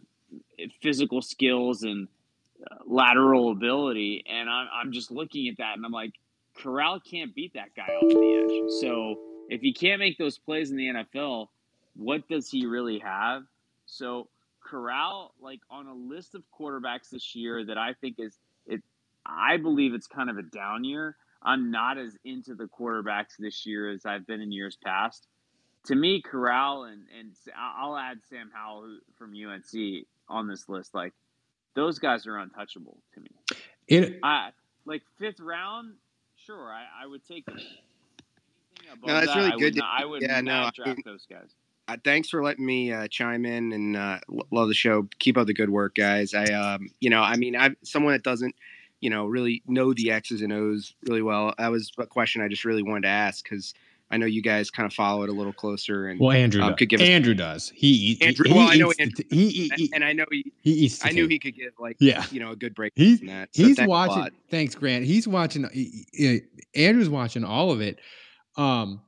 physical skills and uh, lateral ability. And I'm, I'm just looking at that and I'm like, Corral can't beat that guy off the edge. So if he can't make those plays in the NFL, what does he really have? So Corral, like on a list of quarterbacks this year that I think is it. I believe it's kind of a down year. I'm not as into the quarterbacks this year as I've been in years past. To me, Corral and and I'll add Sam Howell from UNC on this list. Like those guys are untouchable to me. It, I like fifth round. Sure, I, I would take it. No, that's really I good. Would not, I would yeah, not no, I draft mean- those guys. Uh, thanks for letting me uh, chime in and uh, love the show. Keep up the good work, guys. I, um, you know, I mean, I'm someone that doesn't, you know, really know the X's and O's really well. That was a question I just really wanted to ask because I know you guys kind of follow it a little closer and. well, Andrew um, could give us- Andrew does. He, Andrew- he, well, I know Andrew he, he, he, and I know he, he eats I knew he could give like, Yeah. you know, a good break He's that. So he's thanks watching. Thanks, Grant. He's watching. Andrew's watching all of it. Um,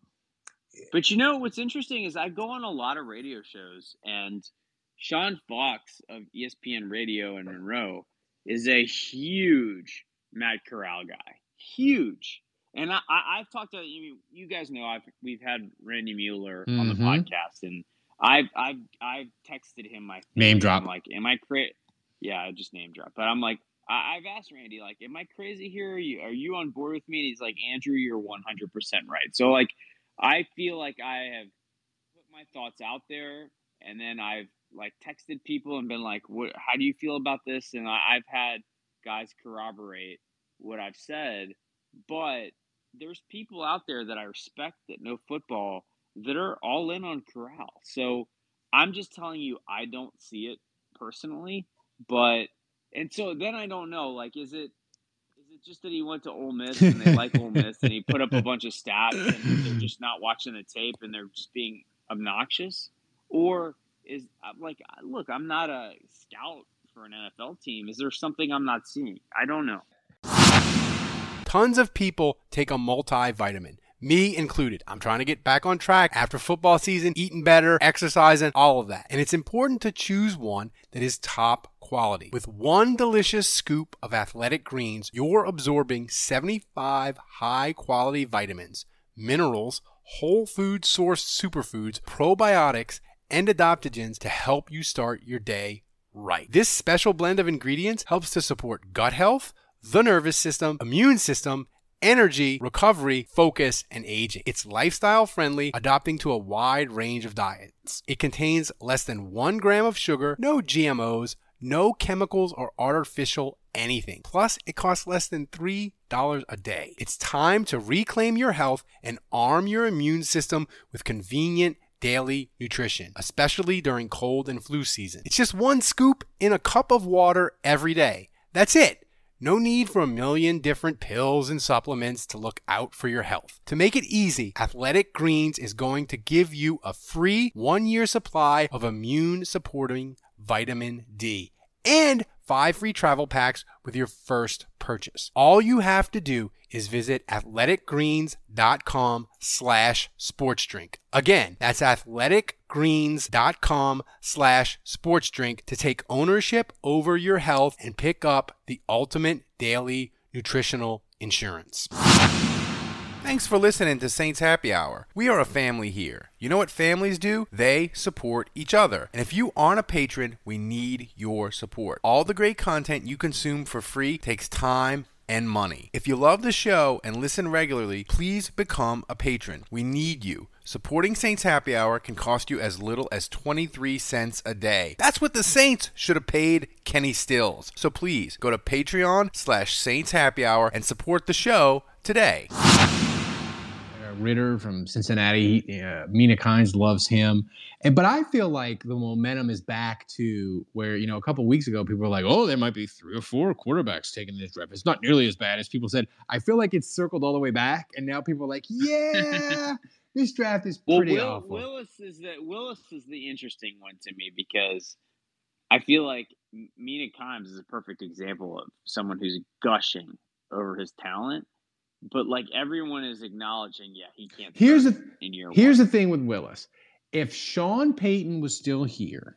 But you know what's interesting is I go on a lot of radio shows, and Sean Fox of ESPN Radio in Monroe is a huge Matt Corral guy, huge. And I, I, I've talked to you. You guys know I've we've had Randy Mueller on the Mhm. podcast, and I've I've I've texted him my Name drop. I'm like, am I crazy? Yeah, I just name drop. But I'm like, I, I've asked Randy, like, am I crazy here? Are you are you on board with me? And he's like, Andrew, you're 100 percent right. So like. I feel like I have put my thoughts out there, and then I've like texted people and been like, "What? How do you feel about this?" And I, I've had guys corroborate what I've said, but there's people out there that I respect that know football that are all in on Corral. So I'm just telling you, I don't see it personally, but and so then I don't know, like, is it just that he went to Ole Miss and they like Ole Miss and he put up a [laughs] bunch of stats and they're just not watching the tape and they're just being obnoxious, or is I'm like, look, I'm not a scout for an NFL team. Is there something I'm not seeing? I don't know. Tons of people take a multivitamin. Me included. I'm trying to get back on track after football season, eating better, exercising, all of that. And it's important to choose one that is top quality. With one delicious scoop of athletic greens, you're absorbing 75 high quality vitamins, minerals, whole food sourced superfoods, probiotics, and adaptogens to help you start your day right. This special blend of ingredients helps to support gut health, the nervous system, immune system, energy, recovery, focus, and aging. It's lifestyle friendly, adapting to a wide range of diets. It contains less than one gram of sugar, no GMOs, no chemicals or artificial anything. Plus, it costs less than $3 a day. It's time to reclaim your health and arm your immune system with convenient daily nutrition, especially during cold and flu season. It's just one scoop in a cup of water every day. That's it. No need for a million different pills and supplements to look out for your health. To make it easy, Athletic Greens is going to give you a free one year supply of immune supporting vitamin D and five free travel packs with your first purchase. All you have to do is visit athleticgreens.com slash sportsdrink. Again, that's athleticgreens.com slash sportsdrink to take ownership over your health and pick up the ultimate daily nutritional insurance. Thanks for listening to Saints Happy Hour. We are a family here. You know what families do? They support each other. And if you aren't a patron, we need your support. All the great content you consume for free takes time and money. If you love the show and listen regularly, please become a patron. We need you. Supporting Saints Happy Hour can cost you as little as 23 cents a day. That's what the Saints should have paid Kenny Stills. So please go to Patreon slash Saints Happy Hour and support the show today. Ridder from Cincinnati. He, uh, Mina Kimes loves him, and but I feel like the momentum is back to where you know a couple weeks ago people were like, "Oh, there might be three or four quarterbacks taking this draft." It's not nearly as bad as people said. I feel like it's circled all the way back, and now people are like, "Yeah, [laughs] this draft is Well, pretty Will, awful." Willis is the Willis is the interesting one to me because I feel like Mina Kimes is a perfect example of someone who's gushing over his talent, but like everyone is acknowledging, yeah, he can't. Here's the Here's one. the thing with Willis. If Sean Payton was still here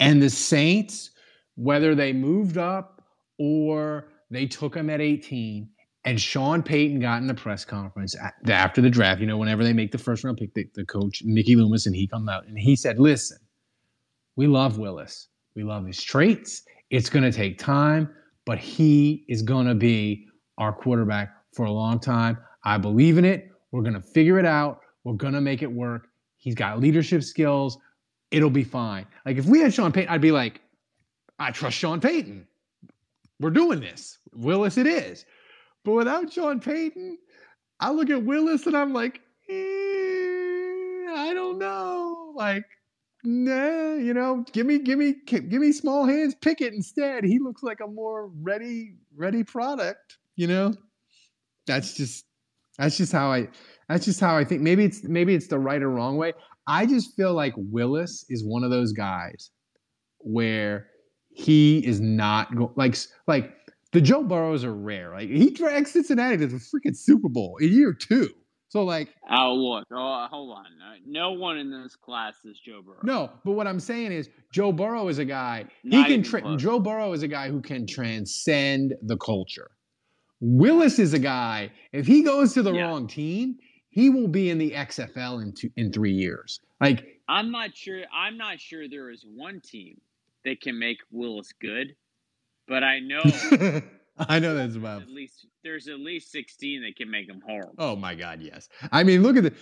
and the Saints, whether they moved up or they took him at 18, and Sean Payton got in the press conference after the draft, you know, whenever they make the first round pick, the, the coach, Mickey Loomis, and he come out and he said, Listen, we love Willis, We love his traits. It's going to take time, but he is going to be our quarterback for a long time. I believe in it. We're going to figure it out. We're going to make it work. He's got leadership skills. It'll be fine. Like if we had Sean Payton, I'd be like, I trust Sean Payton. We're doing this. Willis, it is. But without Sean Payton, I look at Willis and I'm like, eh, I don't know. Like, nah, you know, give me, give me, give me small hands Pickett instead. He looks like a more ready, ready product. You know, that's just, that's just how I, that's just how I think. Maybe it's, maybe it's the right or wrong way. I just feel like Willis is one of those guys where he is not go- like, like the Joe Burrows are rare. Like he dragged Cincinnati to the freaking Super Bowl in year two. So like, oh look, oh hold on, uh, no one in this class is Joe Burrow. No, but what I'm saying is Joe Burrow is a guy Not he can. Tra- Joe Burrow is a guy who can transcend the culture. Willis is a guy. If he goes to the Yeah. wrong team, he will be in the XFL in two, in three years. Like I'm not sure. I'm not sure there is one team that can make Willis good, but I know [laughs] I know that's about. at least there's at least 16 that can make him horrible. Oh my God, yes. I mean, look at the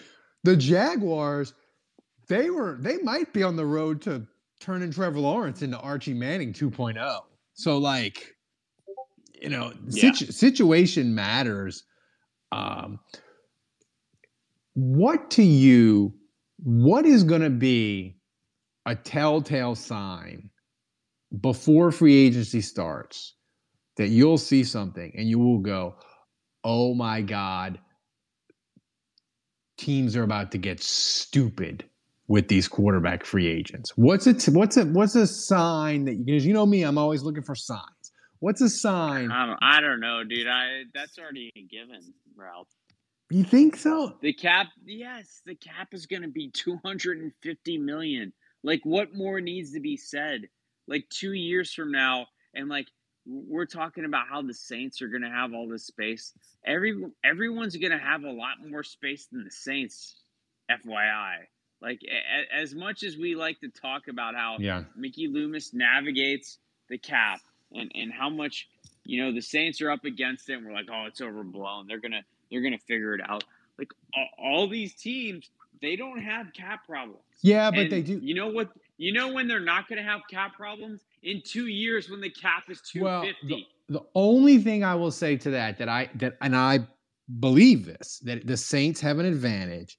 the Jaguars. They were they might be on the road to turning Trevor Lawrence into Archie Manning 2.0. So like, you know, Yeah. situ- situation matters. Um, what to you? What is going to be a telltale sign before free agency starts that you'll see something and you will go, "Oh my god, teams are about to get stupid with these quarterback free agents." What's it what's a what's a sign that because you know me, I'm always looking for signs. What's a sign? I don't, I don't know, dude. I that's already a given, Ralph. You think so? The cap, yes, the cap is going to be 250 million. Like, what more needs to be said? Like two years from now, and like we're talking about how the Saints are going to have all this space. Every everyone's going to have a lot more space than the Saints. FYI, like a, as much as we like to talk about how Yeah. Mickey Loomis navigates the cap and, and how much you know the Saints are up against it. And we're like, oh, it's overblown. They're gonna they're gonna figure it out. Like all, all these teams, they don't have cap problems. Yeah, but And they do. You know what? You know when they're not gonna have cap problems in two years when the cap is two fifty. Well, the, the only thing I will say to that that I that and I believe this that the Saints have an advantage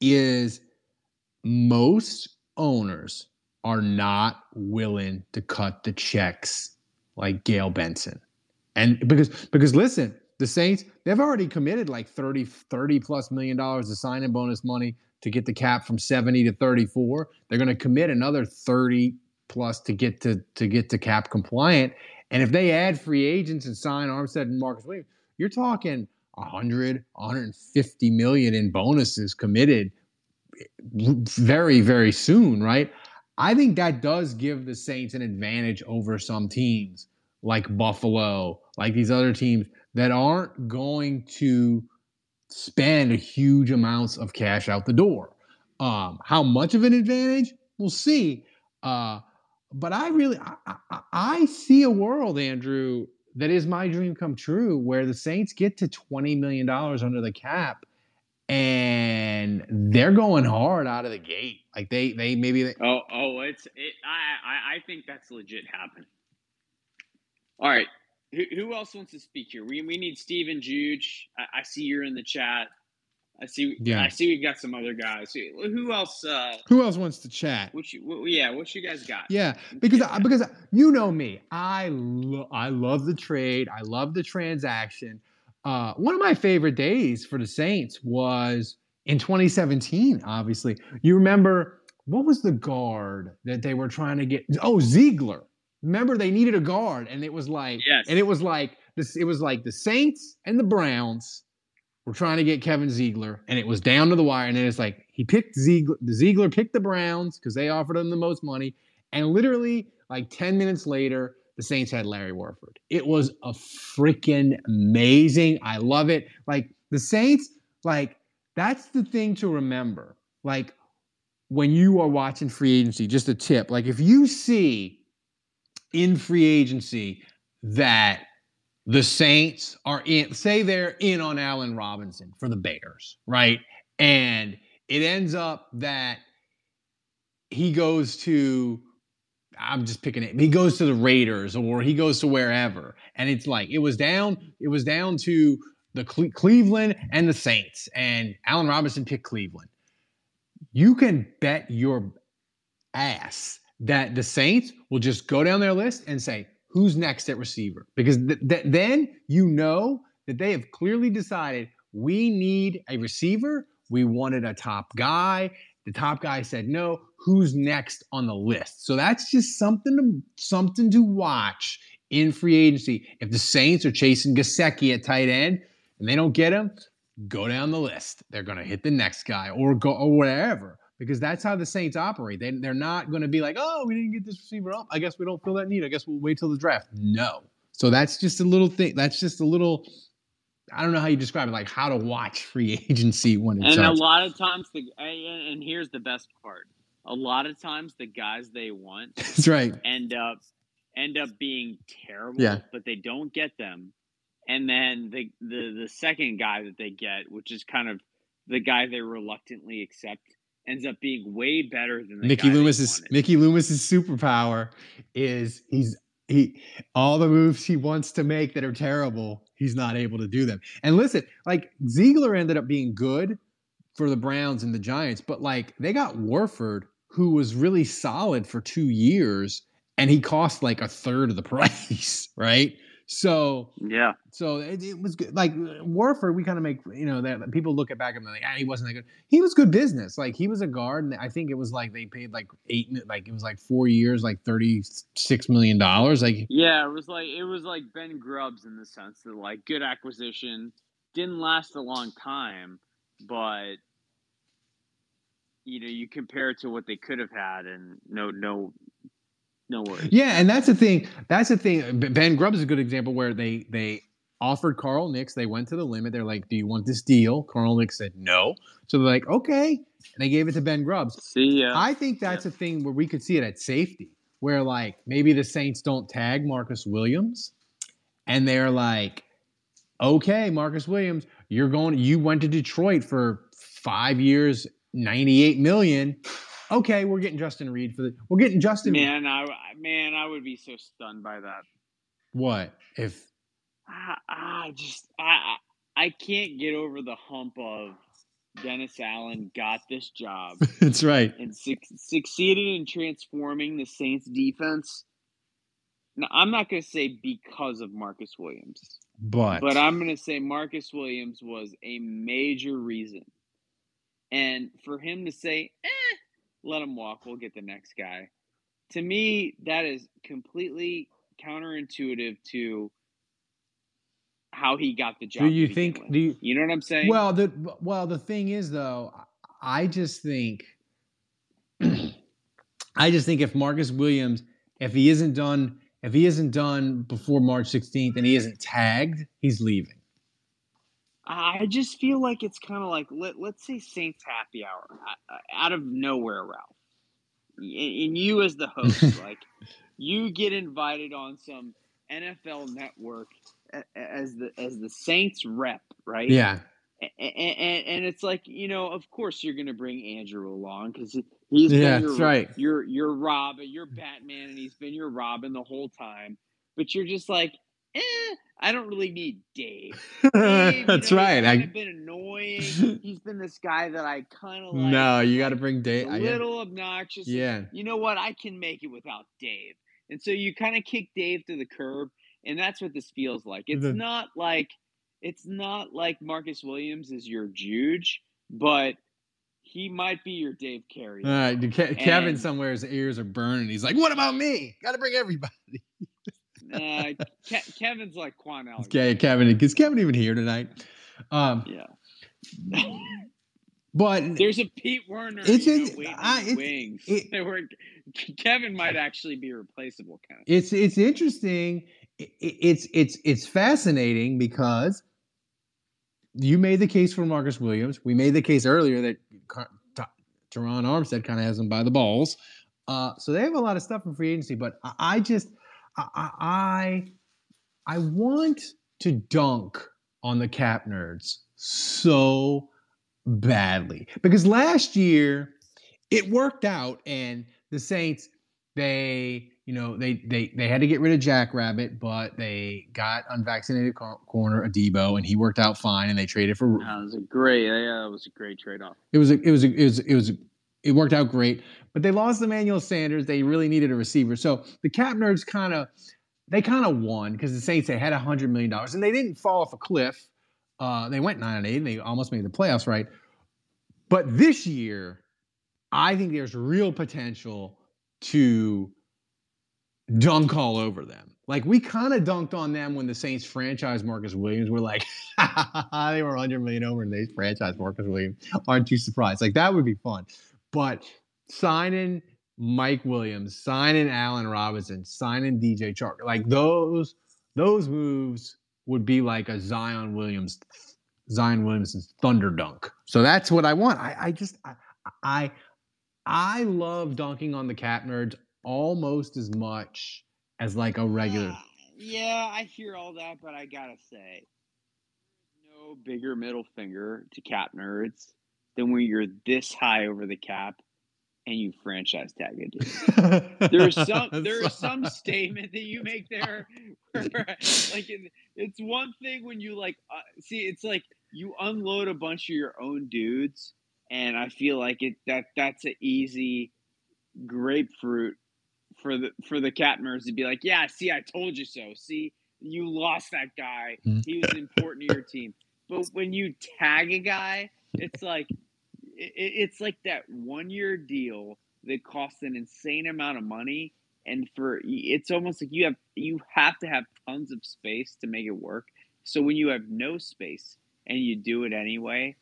is most owners are not willing to cut the checks like Gayle Benson. And because because listen, the Saints, they've already committed like 30 30 plus million dollars of sign-in bonus money to get the cap from 70 to 34. They're going to commit another 30 plus to get to to get to cap compliant. And if they add free agents and sign Armstead and Marcus Williams, you're talking 100, 150 million in bonuses committed very, very soon, right? I think that does give the Saints an advantage over some teams like Buffalo, like these other teams that aren't going to spend huge amounts of cash out the door. Um, how much of an advantage? We'll see. Uh, but I really, I, I, I see a world, Andrew, that is my dream come true, where the Saints get to twenty million dollars under the cap, and they're going hard out of the gate. Like they, they maybe they, Oh, oh, it's it. I, I, I think that's legit happening. All right, who, who else wants to speak here? We, we need Steven Juge. I, I see you're in the chat. I see. Yeah. I see. We've got some other guys. Who, else? Uh, who else wants to chat? what you? What, yeah, what you guys got? Yeah, because I, because you know me, I lo- I love the trade. I love the transaction. Uh, one of my favorite days for the Saints was in 2017. Obviously, you remember what was the guard that they were trying to get? Oh, Zeitler. Remember they needed a guard, and it was like, Yes. and it was like this. It was like the Saints and the Browns were trying to get Kevin Zeitler, and it was down to the wire. And then it's like he picked Zeitler. The Zeitler picked the Browns because they offered him the most money. And literally, like 10 minutes later, the Saints had Larry Warford. It was a freaking amazing. I love it. Like the Saints, like that's the thing to remember. Like when you are watching free agency, just a tip. Like if you see in free agency that the Saints are in, say they're in on Allen Robinson for the Bears, right? And it ends up that he goes to, I'm just picking it, he goes to the Raiders or he goes to wherever. And it's like, it was down, it was down to the Cle- Cleveland and the Saints, and Allen Robinson picked Cleveland. You can bet your ass that the Saints will just go down their list and say, who's next at receiver? Because th- th- then you know that they have clearly decided we need a receiver. We wanted a top guy. The top guy said no. Who's next on the list? So that's just something to something to watch in free agency. If the Saints are chasing Gesicki at tight end and they don't get him, go down the list. They're going to hit the next guy or go or whatever because that's how the Saints operate. They, they're not going to be like, oh, we didn't get this receiver up. I guess we don't feel that need. I guess we'll wait till the draft. No. So that's just a little thing. That's just a little. I don't know how you describe it, like how to watch free [laughs] agency when it And starts. a lot of times, the and here's the best part: a lot of times the guys they want [laughs] That's right. end up end up being terrible, Yeah. but they don't get them. And then the, the the second guy that they get, which is kind of the guy they reluctantly accept, ends up being way better than the Mickey guy Loomis's. Mickey Loomis's superpower is he's he all the moves he wants to make that are terrible, he's not able to do them. And listen, like Zeitler ended up being good for the Browns and the Giants, but like they got Warford, who was really solid for two years, and he cost like a third of the [laughs] price, right? So Yeah, so it, it was good. Like Warford, we kind of make you know that people look at back and they're like, ah, he wasn't that good. He was good business. Like he was a guard, and I think it was like they paid like eight, like it was like four years, like thirty six million dollars. Like yeah. It was like it was like Ben Grubbs in the sense that like good acquisition didn't last a long time, but you know you compare it to what they could have had, and no no no worries. yeah, and that's the thing. That's the thing. Ben Grubbs is a good example where they they offered Carl Nicks. They went to the limit. They're like, "Do you want this deal?" Carl Nicks said no. So they're like, "Okay," and they gave it to Ben Grubbs. See ya. I think that's a thing where we could see it at safety, where like maybe the Saints don't tag Marcus Williams, and they're like, okay, Marcus Williams, you're going, you went to Detroit for five years, 98 million. Okay, we're getting Justin Reid for the, we're getting Justin. Man, I man, I would be so stunned by that. What if? I, I just I I can't get over the hump of Dennis Allen got this job [laughs] That's right. and suc succeeded in transforming the Saints defense. Now, I'm not going to say because of Marcus Williams, But, but I'm going to say Marcus Williams was a major reason. And for him to say, eh, let him walk, we'll get the next guy. To me, that is completely counterintuitive to how he got the job. do you think? with. Do you? You know what I'm saying? Well, the well, the thing is though, I just think, [clears throat] I just think if Marcus Williams, if he isn't done, if he isn't done before March 16th and he isn't tagged, he's leaving. I just feel like it's kind of like let, let's say Saints happy hour uh, out of nowhere, Ralph, and you as the [laughs] host, like you get invited on some NFL network as the as the Saints rep, right? Yeah, and, and, and it's like you know, of course you're going to bring Andrew along because he's Yeah, been your, that's right. You're you're Robin, you're Batman, and he's been your Robin the whole time. But you're just like, eh, I don't really need Dave. [laughs] Dave, you that's know, right. I've been annoying. [laughs] He's been this guy that I kind of like. no, you got to bring Dave. A little obnoxious. and Yeah. You know what? I can make it without Dave. And so you kind of kick Dave to the curb, and that's what this feels like. It's The- not like it's not like Marcus Williams is your Juge, but he might be your Dave Carey. All right, Ke- Kevin And- somewhere his ears are burning. He's like, "What about me? Got to bring everybody." Uh, Ke- Kevin's like Quan Allen. Okay, Kevin, is Kevin even here tonight? Um, Yeah. [laughs] but There's a Pete Werner. It's you know, waiting I- it's- wings. it- They were- Kevin might actually be replaceable, kind of. it's it's interesting. I- I- It's it's it's fascinating because you made the case for Marcus Williams. We made the case earlier that Car- Terron Armstead kind of has him by the balls. Uh, so they have a lot of stuff in free agency, but I, I just I I, I want to dunk on the cap nerds so badly because last year it worked out and the Saints they you know they they they had to get rid of Jackrabbit but they got unvaccinated cor- corner Adebo and he worked out fine and they traded for That was a great. Yeah, it was a great trade off. it was a, it was a, it was it was it worked out great but they lost Emmanuel Sanders they really needed a receiver so the cap nerds kind of they kind of won because the Saints they had a hundred million dollars and they didn't fall off a cliff uh, they went nine and eight and they almost made the playoffs right but this year I think there's real potential to dunk all over them. Like we kind of dunked on them when the Saints franchise Marcus Williams. We're like, [laughs] they were 100 million over and they franchise Marcus Williams. Aren't you surprised? Like that would be fun. But signing Mike Williams, signing Allen Robinson, signing DJ Chark, like those those moves would be like a Zion Williams, Zion Williamson's thunder dunk. So that's what I want. I, I just I, I I love dunking on the cap nerds almost as much as like a regular. Uh, yeah, I hear all that, but I gotta say, no bigger middle finger to cap nerds than when you're this high over the cap and you franchise tag it. dude. [laughs] There's some there's some [laughs] statement that you make there, [laughs] where, like it, it's one thing when you like uh, see it's like you unload a bunch of your own dudes, and I feel like it that that's an easy grapefruit for the for the cap nerds to be like, yeah, see, I told you so. See, you lost that guy. Mhm. He was important to your team. But when you tag a guy, it's like it, it's like that one year deal that costs an insane amount of money, and for it's almost like you have you have to have tons of space to make it work. So when you have no space and you do it anyway,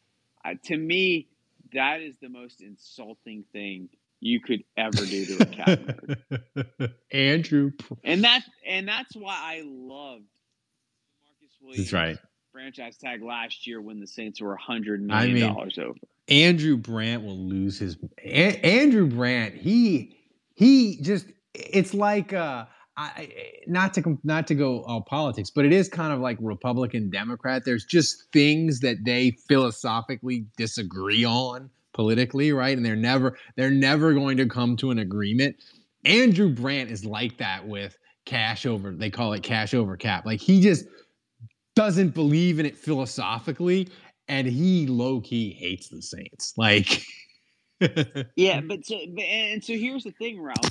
uh, to me, that is the most insulting thing you could ever do to a cat. [laughs] Andrew. And that and that's why I loved Marcus Williams That's right. Franchise tag last year when the Saints were hundred I million mean- dollars over. Andrew Brandt will lose his. A- Andrew Brandt, he he just it's like uh I not to not to go all politics, but it is kind of like Republican Democrat. There's just things that they philosophically disagree on politically, right? And they're never they're never going to come to an agreement. Andrew Brandt is like that with cash over. They call it cash over cap. Like he just doesn't believe in it philosophically, and he low key hates the Saints. Like, [laughs] Yeah, but so but, and so here's the thing, Ralph.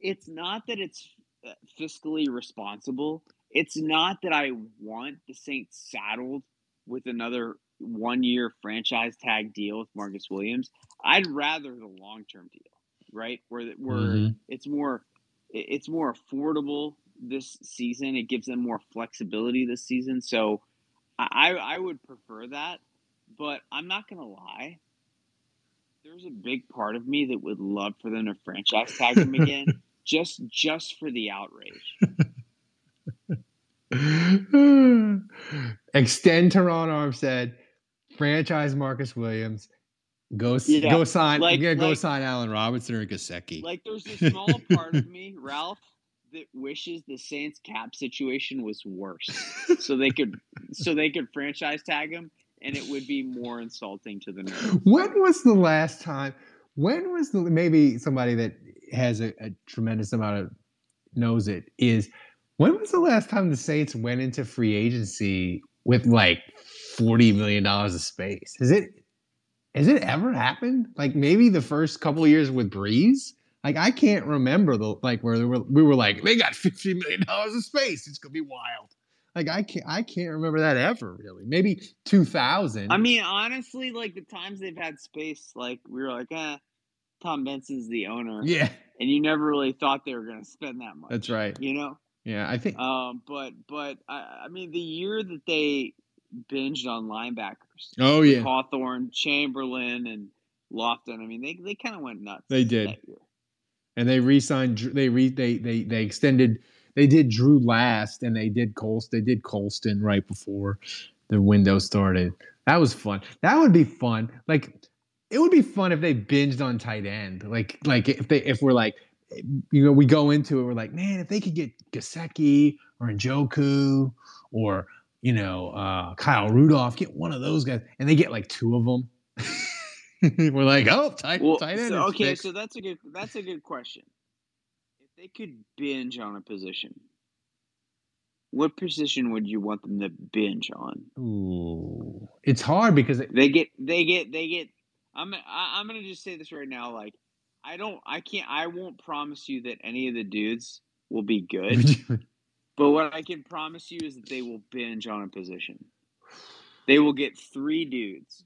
It's not that it's uh, fiscally responsible. It's not that I want the Saints saddled with another one year franchise tag deal with Marcus Williams. I'd rather the long term deal, right? Where where Mhm. it's more it's more affordable this season. It gives them more flexibility this season. So I I would prefer that, but I'm not gonna lie. There's a big part of me that would love for them to franchise tag him again, [laughs] just just for the outrage. [laughs] extend Terron Armstead, franchise Marcus Williams, go Yeah, go sign like- yeah, go like- sign Allen Robinson or Gesicki. Like there's a small part of me, [laughs] Ralph, that wishes the Saints cap situation was worse, [laughs] so they could so they could franchise tag him, and it would be more insulting to the nerds. when was the last time? When was the maybe somebody that has a, a tremendous amount of knows it is when was the last time the Saints went into free agency with like forty million dollars of space? Is it has it ever happened? Like maybe the first couple of years with Brees? Like I can't remember the like where they were, we were like they got fifty million dollars of space. It's gonna be wild. Like I can't I can't remember that ever really. Maybe two thousand. I mean, honestly, like the times they've had space, like we were like, eh, Tom Benson's the owner, yeah, and you never really thought they were going to spend that much. that's right. You know, Yeah, I think um, but but I, I mean, the year that they binged on linebackers, Oh yeah, Hawthorne, Chamberlain, and Lofton. I mean, they they kind of went nuts. They did. And they re-signed. They re they they they extended. They did Drew last, and they did Colston. They did Colston right before the window started. That was fun. That would be fun. Like it would be fun if they binged on tight end. Like like if they if we're like you know, we go into it, we're like, man, if they could get Gesicki or Njoku or you know uh, Kyle Rudolph, get one of those guys, and they get like two of them. [laughs] [laughs] we're like, oh, tight, Well, tight end. so, okay, fixed. so that's a good that's a good question. If they could binge on a position, what position would you want them to binge on? Ooh, it's hard because it, They get they get they get. I'm I, I'm gonna just say this right now. Like I don't I can't I won't promise you that any of the dudes will be good. But what I can promise you is that they will binge on a position. They will get three dudes.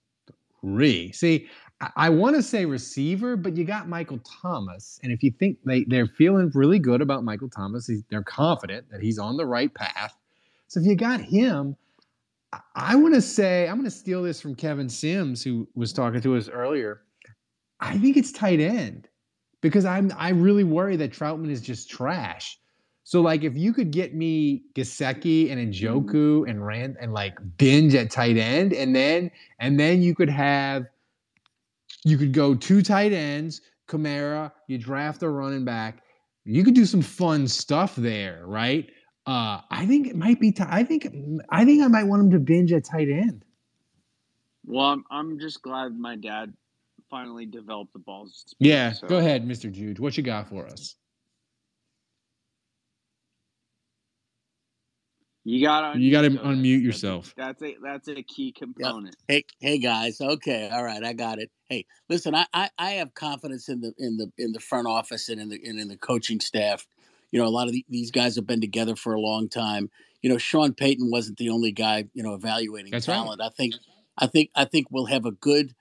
Three. See, I, want to say receiver, but you got Michael Thomas, and if you think they they're feeling really good about Michael Thomas, they're confident that he's on the right path. So if you got him, I, I want to say I'm going to steal this from Kevin Sims, who was talking to us earlier. I think it's tight end because I'm I really worry that Trautman is just trash. So like if you could get me Gesicki and Njoku and Rand and like binge at tight end, and then and then you could have you could go two tight ends, Kamara, you draft a running back. You could do some fun stuff there, right? Uh, I think it might be. T- I think. I think I might want him to binge at tight end. Well, I'm, I'm just glad my dad finally developed the balls. Yeah, so- go ahead, Mr. Jude. What you got for us? You gotta You gotta unmute, unmute yourself. That's a that's a key component. Hey, hey guys. Okay, all right, I got it. Hey, listen, I, I, I have confidence in the in the in the front office and in the and in the coaching staff. You know, a lot of the, these guys have been together for a long time. You know, Sean Payton wasn't the only guy. You know, evaluating That's right. talent. I think, I think, I think we'll have a good.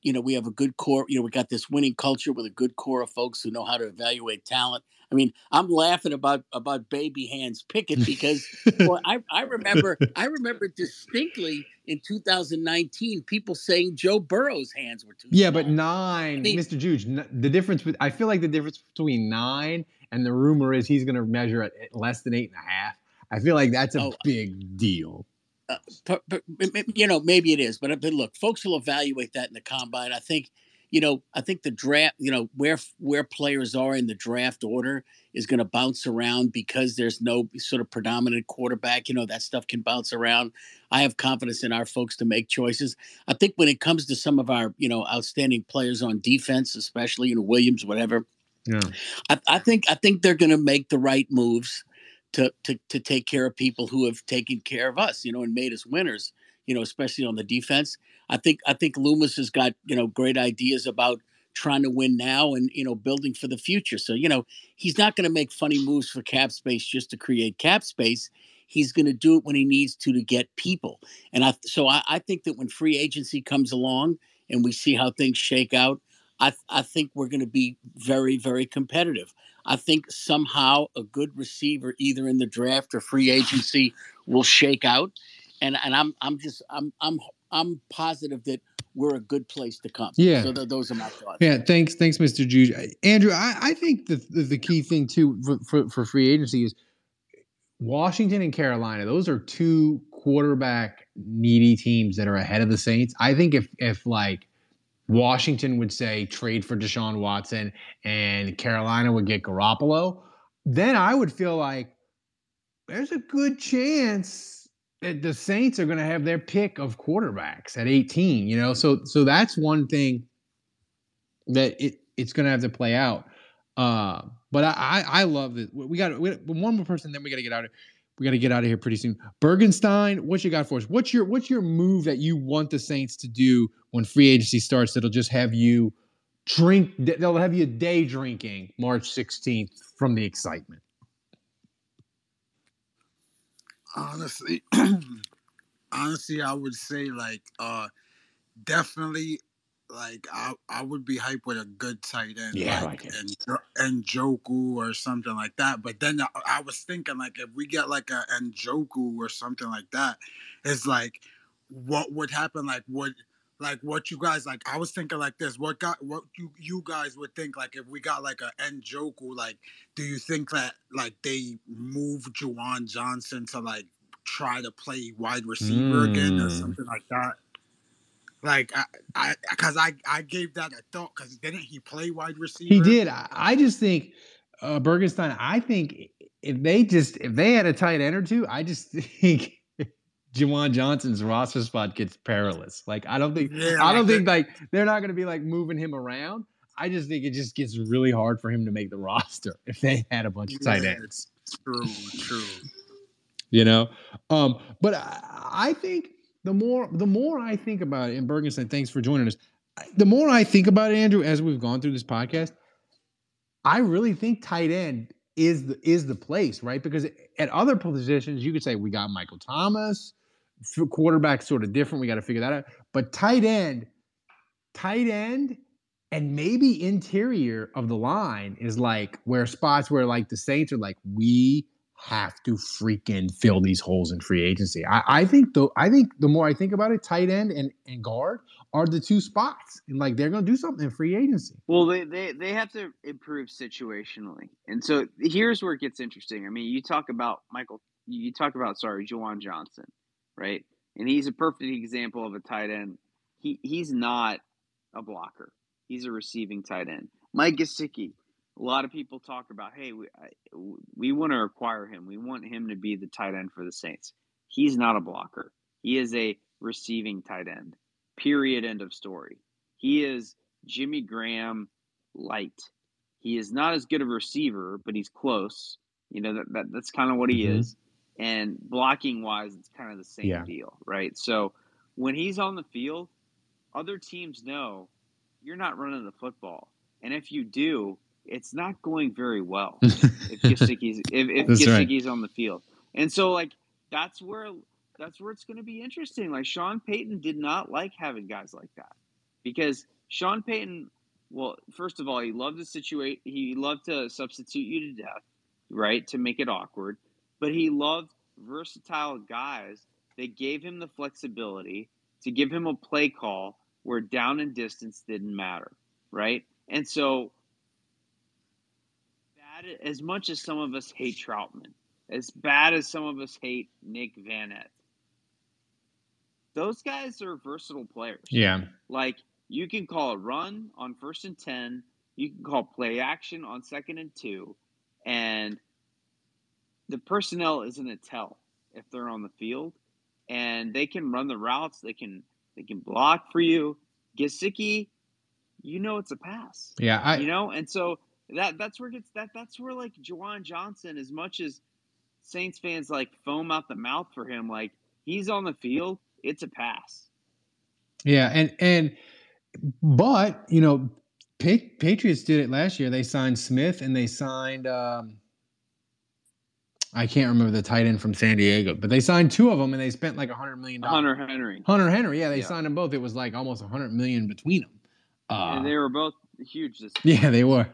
You know, we have a good core. You know, we got this winning culture with a good core of folks who know how to evaluate talent. I mean, I'm laughing about about baby hands Pickett because well, I, I remember [laughs] I remember distinctly in 2019 people saying Joe Burrow's hands were too Yeah, but nine, I mean- Mr. Juge. The difference. with- I feel like the difference between nine and the rumor is he's going to measure at less than eight and a half. I feel like that's a Oh. Uh, big deal. Uh, but, but, but, you know maybe it is, but, uh, but look, folks will evaluate that in the combine. I think you know I think the draft you know where where players are in the draft order is going to bounce around because there's no sort of predominant quarterback. You know that stuff can bounce around. I have confidence in our folks to make choices. I think when it comes to some of our you know outstanding players on defense, especially you know Williams, whatever. Yeah. I, I think I think they're going to make the right moves to, to to take care of people who have taken care of us, you know, and made us winners. You know, especially on the defense. I think I think Loomis has got you know great ideas about trying to win now and you know building for the future. So you know he's not going to make funny moves for cap space just to create cap space. He's going to do it when he needs to to get people. And I so I, I think that when free agency comes along and we see how things shake out, I I think we're going to be very very competitive. I think somehow a good receiver, either in the draft or free agency, will shake out, and and I'm I'm just I'm I'm I'm positive that we're a good place to come. Yeah. So th- those are my thoughts. Yeah, thanks, thanks, Mr. Juge. Andrew, I, I think the, the the key thing too for, for, for free agency is Washington and Carolina. Those are two quarterback needy teams that are ahead of the Saints. I think if if like Washington would say trade for Deshaun Watson and Carolina would get Garoppolo, then I would feel like there's a good chance the Saints are going to have their pick of quarterbacks at 18. You know, so so that's one thing that it it's going to have to play out. Uh, but I, I I love it. We got one more person, then we got to get out of we got to get out of here pretty soon. Bergenstein, what you got for us? What's your what's your move that you want the Saints to do when free agency starts? That'll just have you drink. They'll have you day drinking March 16th from the excitement. Honestly [clears throat] honestly i would say like uh definitely like i i would be hyped with a good tight end Yeah, like, like and Njoku or something like that but then I, I was thinking like if we get like a Njoku or something like that it's like what would happen? Like would like what you guys like i was thinking like this what got what you you guys would think like if we got like a Njoku like do you think that like they move Juwan Johnson to like try to play wide receiver again or Mm. something like that? Like I, I, because I, I gave that a thought because didn't he play wide receiver? He did. I, I just think uh, Bergenstein, I think if they just if they had a tight end or two, I just [laughs] think Juwan Johnson's roster spot gets perilous. Like I don't think Yeah, I don't think like they're not going to be like moving him around. I just think it just gets really hard for him to make the roster [laughs] if they had a bunch of tight ends. True, true. You know, um, but I, I think the more the more I think about it, and Bergenstein, thanks for joining us. The more I think about it, Andrew, as we've gone through this podcast, I really think tight end is the is the place, right? Because at other positions, you could say we got Michael Thomas, quarterback sort of different. We got to figure that out. But tight end, tight end, and maybe interior of the line is like where spots where like the Saints are like we have to freaking fill these holes in free agency. I, I think the I think the more I think about it, tight end and, and guard are the two spots, and like they're gonna do something in free agency. Well, they, they they have to improve situationally, and so here's where it gets interesting. I mean, you talk about Michael, you talk about sorry, Juwan Johnson, right? And he's a perfect example of a tight end. He he's not a blocker. He's a receiving tight end. Mike Gesicki. A lot of people talk about, hey, we I, we want to acquire him. We want him to be the tight end for the Saints. He's not a blocker. He is a receiving tight end. Period. End of story. He is Jimmy Graham light. He is not as good of a receiver, but he's close. You know that, that that's kind of what he Mhm. is. And blocking wise, it's kind of the same Yeah. deal, right? So when he's on the field, other teams know you're not running the football, and if you do, it's not going very well. [laughs] if Gesicki's if, if right. On the field, and so like that's where that's where it's going to be interesting. Like Sean Payton did not like having guys like that because Sean Payton, well, first of all, he loved to situate. He loved to substitute you to death, right, to make it awkward. But he loved versatile guys that gave him the flexibility to give him a play call where down and distance didn't matter, right? And so, bad as much as some of us hate Trautman, as bad as some of us hate Nick Vannett, those guys are versatile players. Yeah. Like you can call a run on first and ten, you can call play action on second and two, and the personnel isn't a tell if they're on the field, and they can run the routes, they can they can block for you. Gesicki, you know it's a pass. Yeah, I you know, and so that that's where gets that that's where like Juwan Johnson, as much as Saints fans like foam out the mouth for him, like he's on the field, it's a pass. Yeah, and and but you know, Patriots did it last year. They signed Smith and they signed um I can't remember the tight end from San Diego, but they signed two of them and they spent like a hundred million dollars. Hunter Henry. Hunter Henry, yeah, they Yeah. signed them both. It was like almost a hundred million between them. Uh, and they were both huge this [laughs] yeah, they were.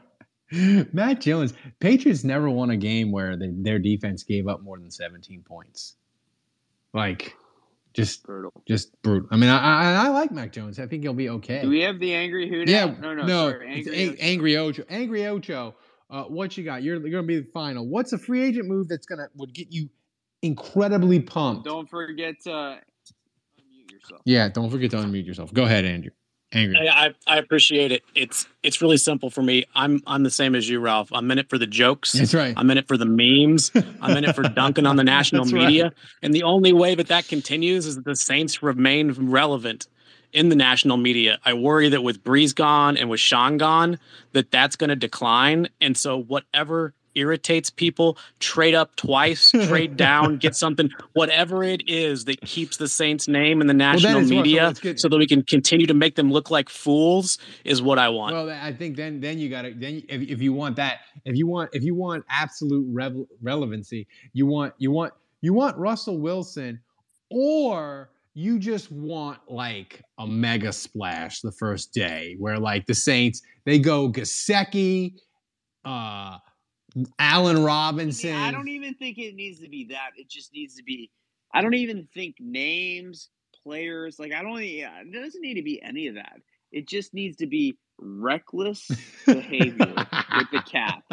[laughs] Mac Jones, Patriots never won a game where they, their defense gave up more than 17 points. Like, just brutal. just brutal. I mean, I, I I like Mac Jones. I think he'll be okay. Do we have the angry who? yeah, No, no, no. sorry, it's angry. Ang- Ocho. Angry Ocho. Angry Ocho. Uh, what you got? You're, you're gonna be the final. What's a free agent move that's gonna would get you incredibly pumped? Don't forget to unmute yourself. Yeah, don't forget to unmute yourself. Go ahead, Andrew. Angry. I, I I appreciate it. It's it's really simple for me. I'm I'm the same as you, Ralph. I'm in it for the jokes. That's right. I'm in it for the memes. I'm in it for [laughs] dunking on the national That's right. media. And the only way that that continues is that the Saints remain relevant in the national media. I worry that with Brees gone and with Sean gone, that that's going to decline. And so whatever irritates people, trade up twice, [laughs] trade down, get something, whatever it is that keeps the Saints name in the national is what- so media so that we can continue to make them look like fools is what I want. Well, I think then then you got to then if, if you want that if you want if you want absolute revel- relevancy, you want you want you want Russell Wilson, or you just want like a mega splash the first day where like the Saints they go Gesicki, uh, Allen Robinson. I don't even think it needs to be that. It just needs to be. I don't even think names, players. Like I don't. Yeah, it doesn't need to be any of that. It just needs to be reckless [laughs] behavior with the cap.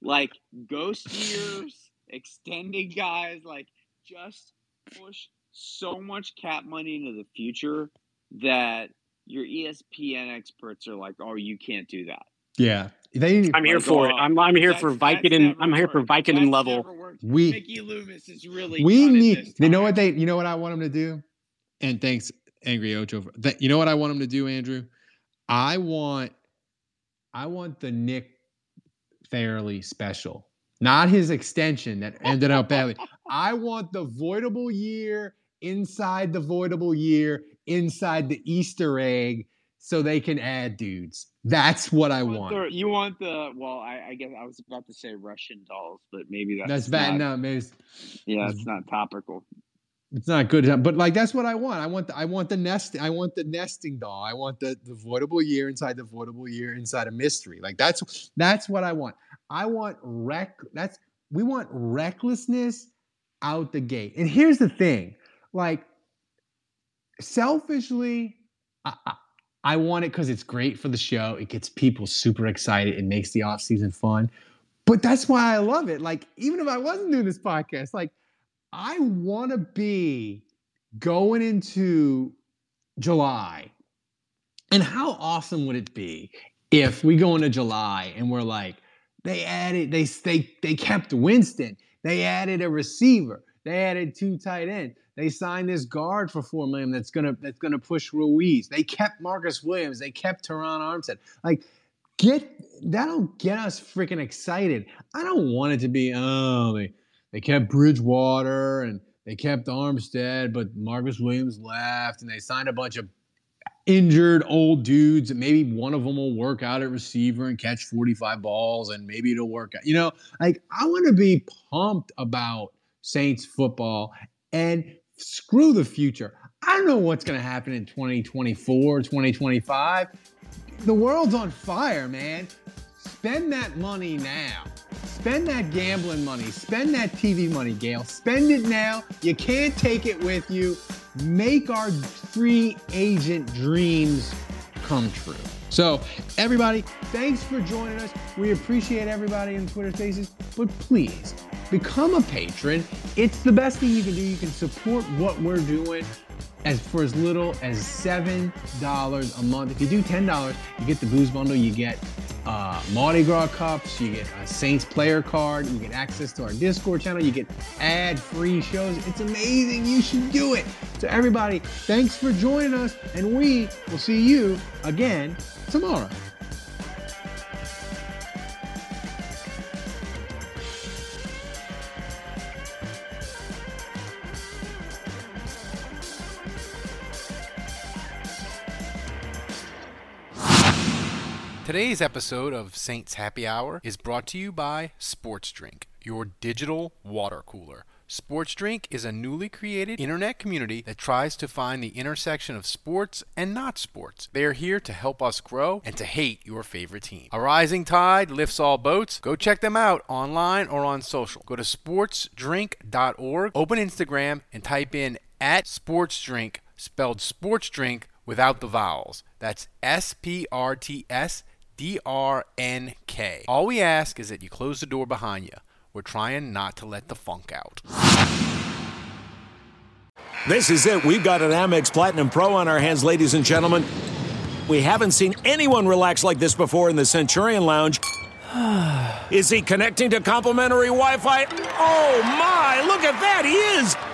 Like ghost years, extending guys. Like just push so much cap money into the future that your ESPN experts are like, "Oh, you can't do that." yeah, They. I'm here for it. I'm I'm here for Vicodin. I'm here for Vicodin level. We Mickey Loomis is really we need. You know what they? You know what I want them to do? And thanks, Angry Ocho. for- Th- you know what I want them to do, Andrew? I want. I want the Nick Fairley special, not his extension that ended up badly. I want the voidable year inside the voidable year inside the Easter egg, so they can add dudes. That's what I want. the, you want the well? I, I guess I was about to say Russian dolls, but maybe that's, That's bad. No, maybe it's- yeah, it's not topical. it's not good but like that's what i want i want the, i want the nest i want the nesting doll i want the the voidable year inside the voidable year inside a mystery like that's that's what i want i want wreck that's we want recklessness out the gate and here's the thing like selfishly i, I, I want it because it's great for the show. It gets people super excited. It makes the off season fun. But that's why i love it. Like even if i wasn't doing this podcast like I want to be going into July. And how awesome would it be if we go into July and we're like, they added, they they they kept Winston, they added a receiver, they added two tight end, they signed this guard for four million that's gonna that's gonna push Ruiz. They kept Marcus Williams, they kept Terron Armstead. Like, get that'll get us freaking excited. I don't want it to be oh they they kept Bridgewater and they kept Armstead, but Marcus Williams left, and they signed a bunch of injured old dudes. Maybe one of them will work out at receiver and catch 45 balls, and maybe it'll work out. You know, like I want to be pumped about Saints football and screw the future. I don't know what's going to happen in 2024, 2025. The world's on fire, man. Spend that money now. Spend that gambling money. Spend that TV money, Gayle. Spend it now. You can't take it with you. Make our free agent dreams come true. So, everybody, thanks for joining us. We appreciate everybody in Twitter Spaces, but please become a patron. It's the best thing you can do. You can support what we're doing as for as little as seven dollars a month. If you do ten dollars, you get the booze bundle. You get uh, Mardi Gras cups. You get a Saints player card. You get access to our Discord channel. You get ad-free shows. It's amazing. You should do it. So everybody, thanks for joining us, and we will see you again tomorrow. Today's episode of Saints Happy Hour is brought to you by Sports Drink, your digital water cooler. Sports Drink is a newly created internet community that tries to find the intersection of sports and not sports. They are here to help us grow and to hate your favorite team. A rising tide lifts all boats. Go check them out online or on social. Go to sportsdrink.org, open Instagram, and type in at sportsdrink, spelled sports drink without the vowels. That's S P R T S D R N K. All we ask is that you close the door behind you. We're trying not to let the funk out. This is it. We've got an Amex Platinum Pro on our hands, ladies and gentlemen. We haven't seen anyone relax like this before in the Centurion Lounge. [sighs] Is he connecting to complimentary Wi Fi? Oh my, look at that! He is!